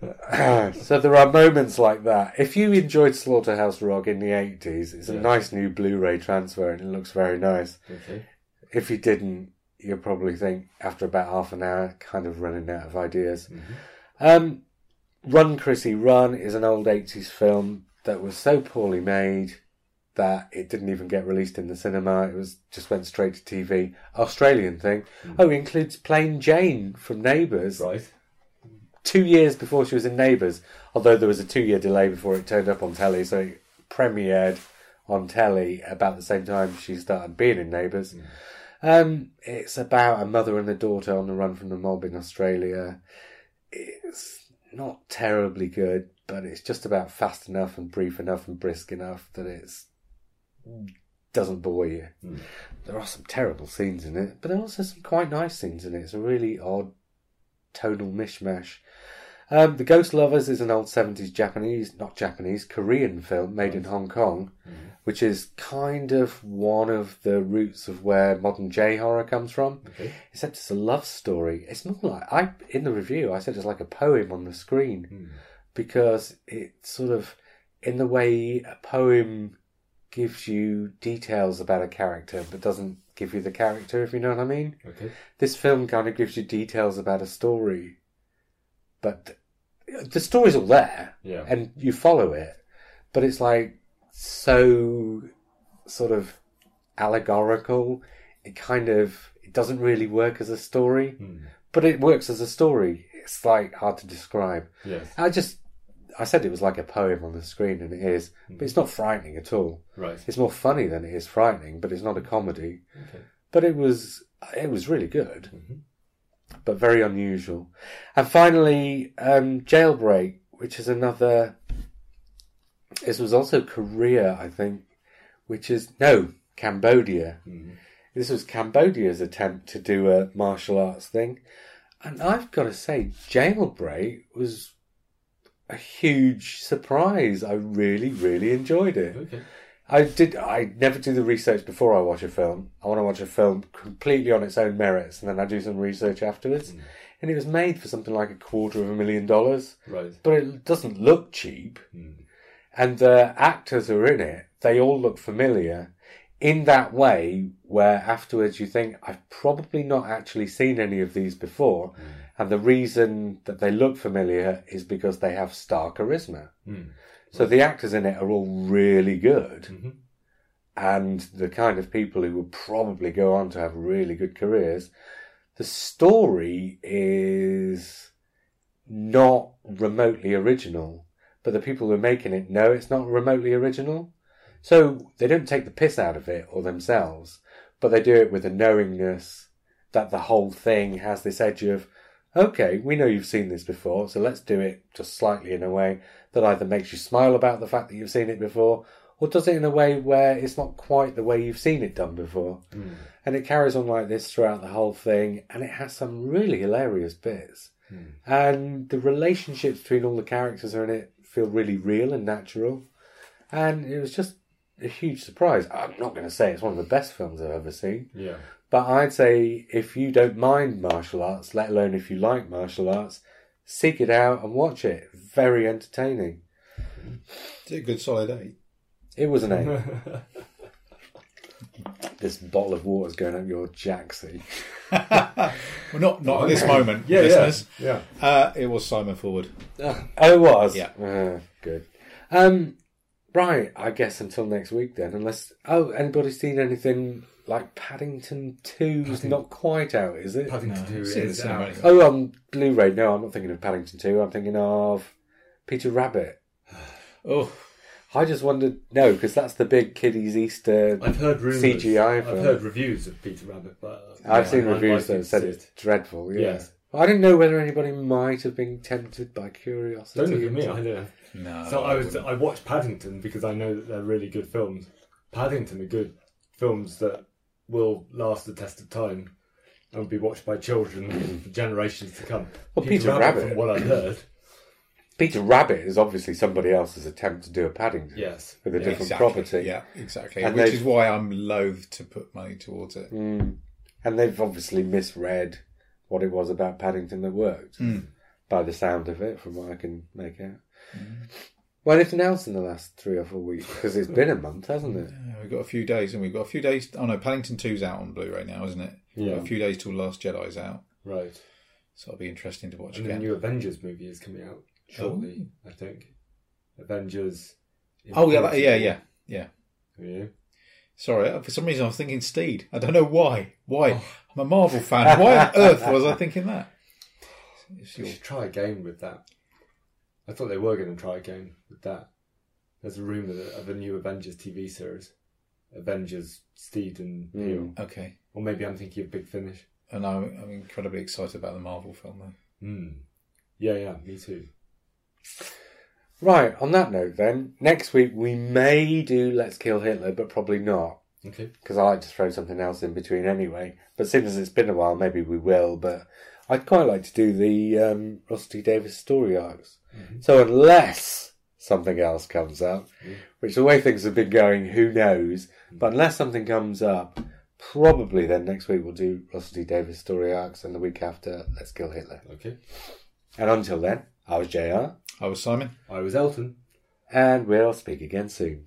[clears throat] so there are moments like that. If you enjoyed Slaughterhouse Rock in the 80s, it's a Yeah. nice new Blu ray transfer and it looks very nice. Okay. If you didn't, you'll probably think after about half an hour, kind of running out of ideas. Um, Run Chrissy Run is an old 80s film that was so poorly made that it didn't even get released in the cinema. It was just went straight to TV. Australian thing. Oh, it includes Plain Jane from Neighbours. Right. Two years before she was in Neighbours, although there was a two year delay before it turned up on telly, so it premiered on telly about the same time she started being in Neighbours. Um, it's about a mother and a daughter on the run from the mob in Australia. It's not terribly good, but it's just about fast enough and brief enough and brisk enough that it's doesn't bore you. Mm. There are some terrible scenes in it, but there are also some quite nice scenes in it. It's a really odd tonal mishmash. Um, the Ghost Lovers is an old 70s Japanese, not Japanese, Korean film made in Hong Kong, which is kind of one of the roots of where modern J horror comes from. Okay. Except it's a love story. It's more like I in the review I said it's like a poem on the screen Hmm. because it sort of in the way a poem gives you details about a character but doesn't give you the character if you know what I mean. Okay. This film kind of gives you details about a story, but the story's all there Yeah. and you follow it, but it's like so sort of allegorical. It kind of it doesn't really work as a story, Hmm. but it works as a story. It's like hard to describe. Yes. I just I said it was like a poem on the screen, and it is, but it's not frightening at all. Right. It's more funny than it is frightening, but it's not a comedy. Okay. But it was it was really good. Mhm. but very unusual. And finally, um, Jailbreak, which is another. This was also Korea, I think, which is no Cambodia. This was Cambodia's attempt to do a martial arts thing, and I've got to say, Jailbreak was a huge surprise. I really, really enjoyed it. Okay. I did. I never do the research before I watch a film. I want to watch a film completely on its own merits, and then I do some research afterwards. Mm. And it was made for something like a quarter of a million dollars, Right. but it doesn't look cheap. Mm. And the actors who are in it, they all look familiar in that way. Where afterwards you think, I've probably not actually seen any of these before, mm. And the reason that they look familiar is because they have star charisma. Hmm. So the actors in it are all really good, mm-hmm. and the kind of people who will probably go on to have really good careers. The story is not remotely original, but the people who are making it know it's not remotely original. So they don't take the piss out of it or themselves, but they do it with a knowingness that the whole thing has this edge of, okay, we know you've seen this before, so let's do it just slightly in a way that either makes you smile about the fact that you've seen it before, or does it in a way where it's not quite the way you've seen it done before. Hmm. And it carries on like this throughout the whole thing, and it has some really hilarious bits. Hmm. And the relationships between all the characters are in it feel really real and natural. And it was just a huge surprise. I'm not going to say it's one of the best films I've ever seen, Yeah. But I'd say if you don't mind martial arts, let alone if you like martial arts, seek it out and watch it. Very entertaining. It's a good solid eight. It was an eight. [laughs] this bottle of water's going up your jacksie. [laughs] Well, not not at this [laughs] moment, Yeah, listeners. yeah. Uh, it was Simon Forward. Oh, it was? Yeah. Uh, good. Um, right, I guess until next week then, unless... Oh, anybody seen anything like Paddington 2's not quite out, is it? Paddington No, 2 it's in is the cinema. out. Oh, on Blu-ray. No, I'm not thinking of Paddington 2. I'm thinking of Peter Rabbit. Oh, I just wondered... No, because that's the big kiddies Easter I've heard rumours. CGI I've film. heard reviews of Peter Rabbit, but uh, I've yeah, seen I'd reviews like that to said see it's it. dreadful, yeah. Yeah. I didn't know whether anybody might have been tempted by curiosity. Don't look at me. I don't know. no. So I was wouldn't. I watched Paddington because I know that they're really good films. Paddington are good films that will last the test of time and will be watched by children for generations to come. Well, Peter Rabbit. from what I've heard, Peter Rabbit is obviously somebody else's attempt to do a Paddington yes, with a Yeah. different exactly. property. Yeah, exactly. And Which they've- is why I'm loath to put money towards it. Mm. And they've obviously misread what it was about Paddington that worked Mm. by the sound of it, from what I can make out. Well, anything else in the last three or four weeks? Because it's been a month, hasn't it? Yeah, we've got a few days, and we've got a few days. Oh no, Paddington 2's out on Blu-ray now, isn't it? Yeah. a few days till Last Jedi's out, right. so it'll be interesting to watch And the new Avengers movie is coming out shortly. I think Avengers. Oh yeah, that, yeah, yeah, yeah. yeah. Sorry, uh, for some reason I was thinking Steed. I don't know why. Why? I'm a Marvel fan. Why on earth was I thinking that? It's your- should try a game with that. I thought they were going to try again with that. There's a rumor of a new Avengers TV series, Avengers Steed and Hmm. Peel, Okay, or maybe I'm thinking of Big Finish. and I'm, I'm incredibly excited about the Marvel film though. Hmm. Yeah, yeah, me too. Right, on that note, then, next week we may do Let's Kill Hitler, but probably not. Okay. because I like to throw something else in between anyway. But since it's been a while, maybe we will. But I'd quite like to do the um, Rusty Davies story arcs. So unless something else comes up, which the way things have been going, who knows? But unless something comes up, probably then next week we'll do Rusty Davies story arcs, and the week after Let's Kill Hitler. Okay. And until then, I was JR. I was Simon. I was Elton. And we'll speak again soon.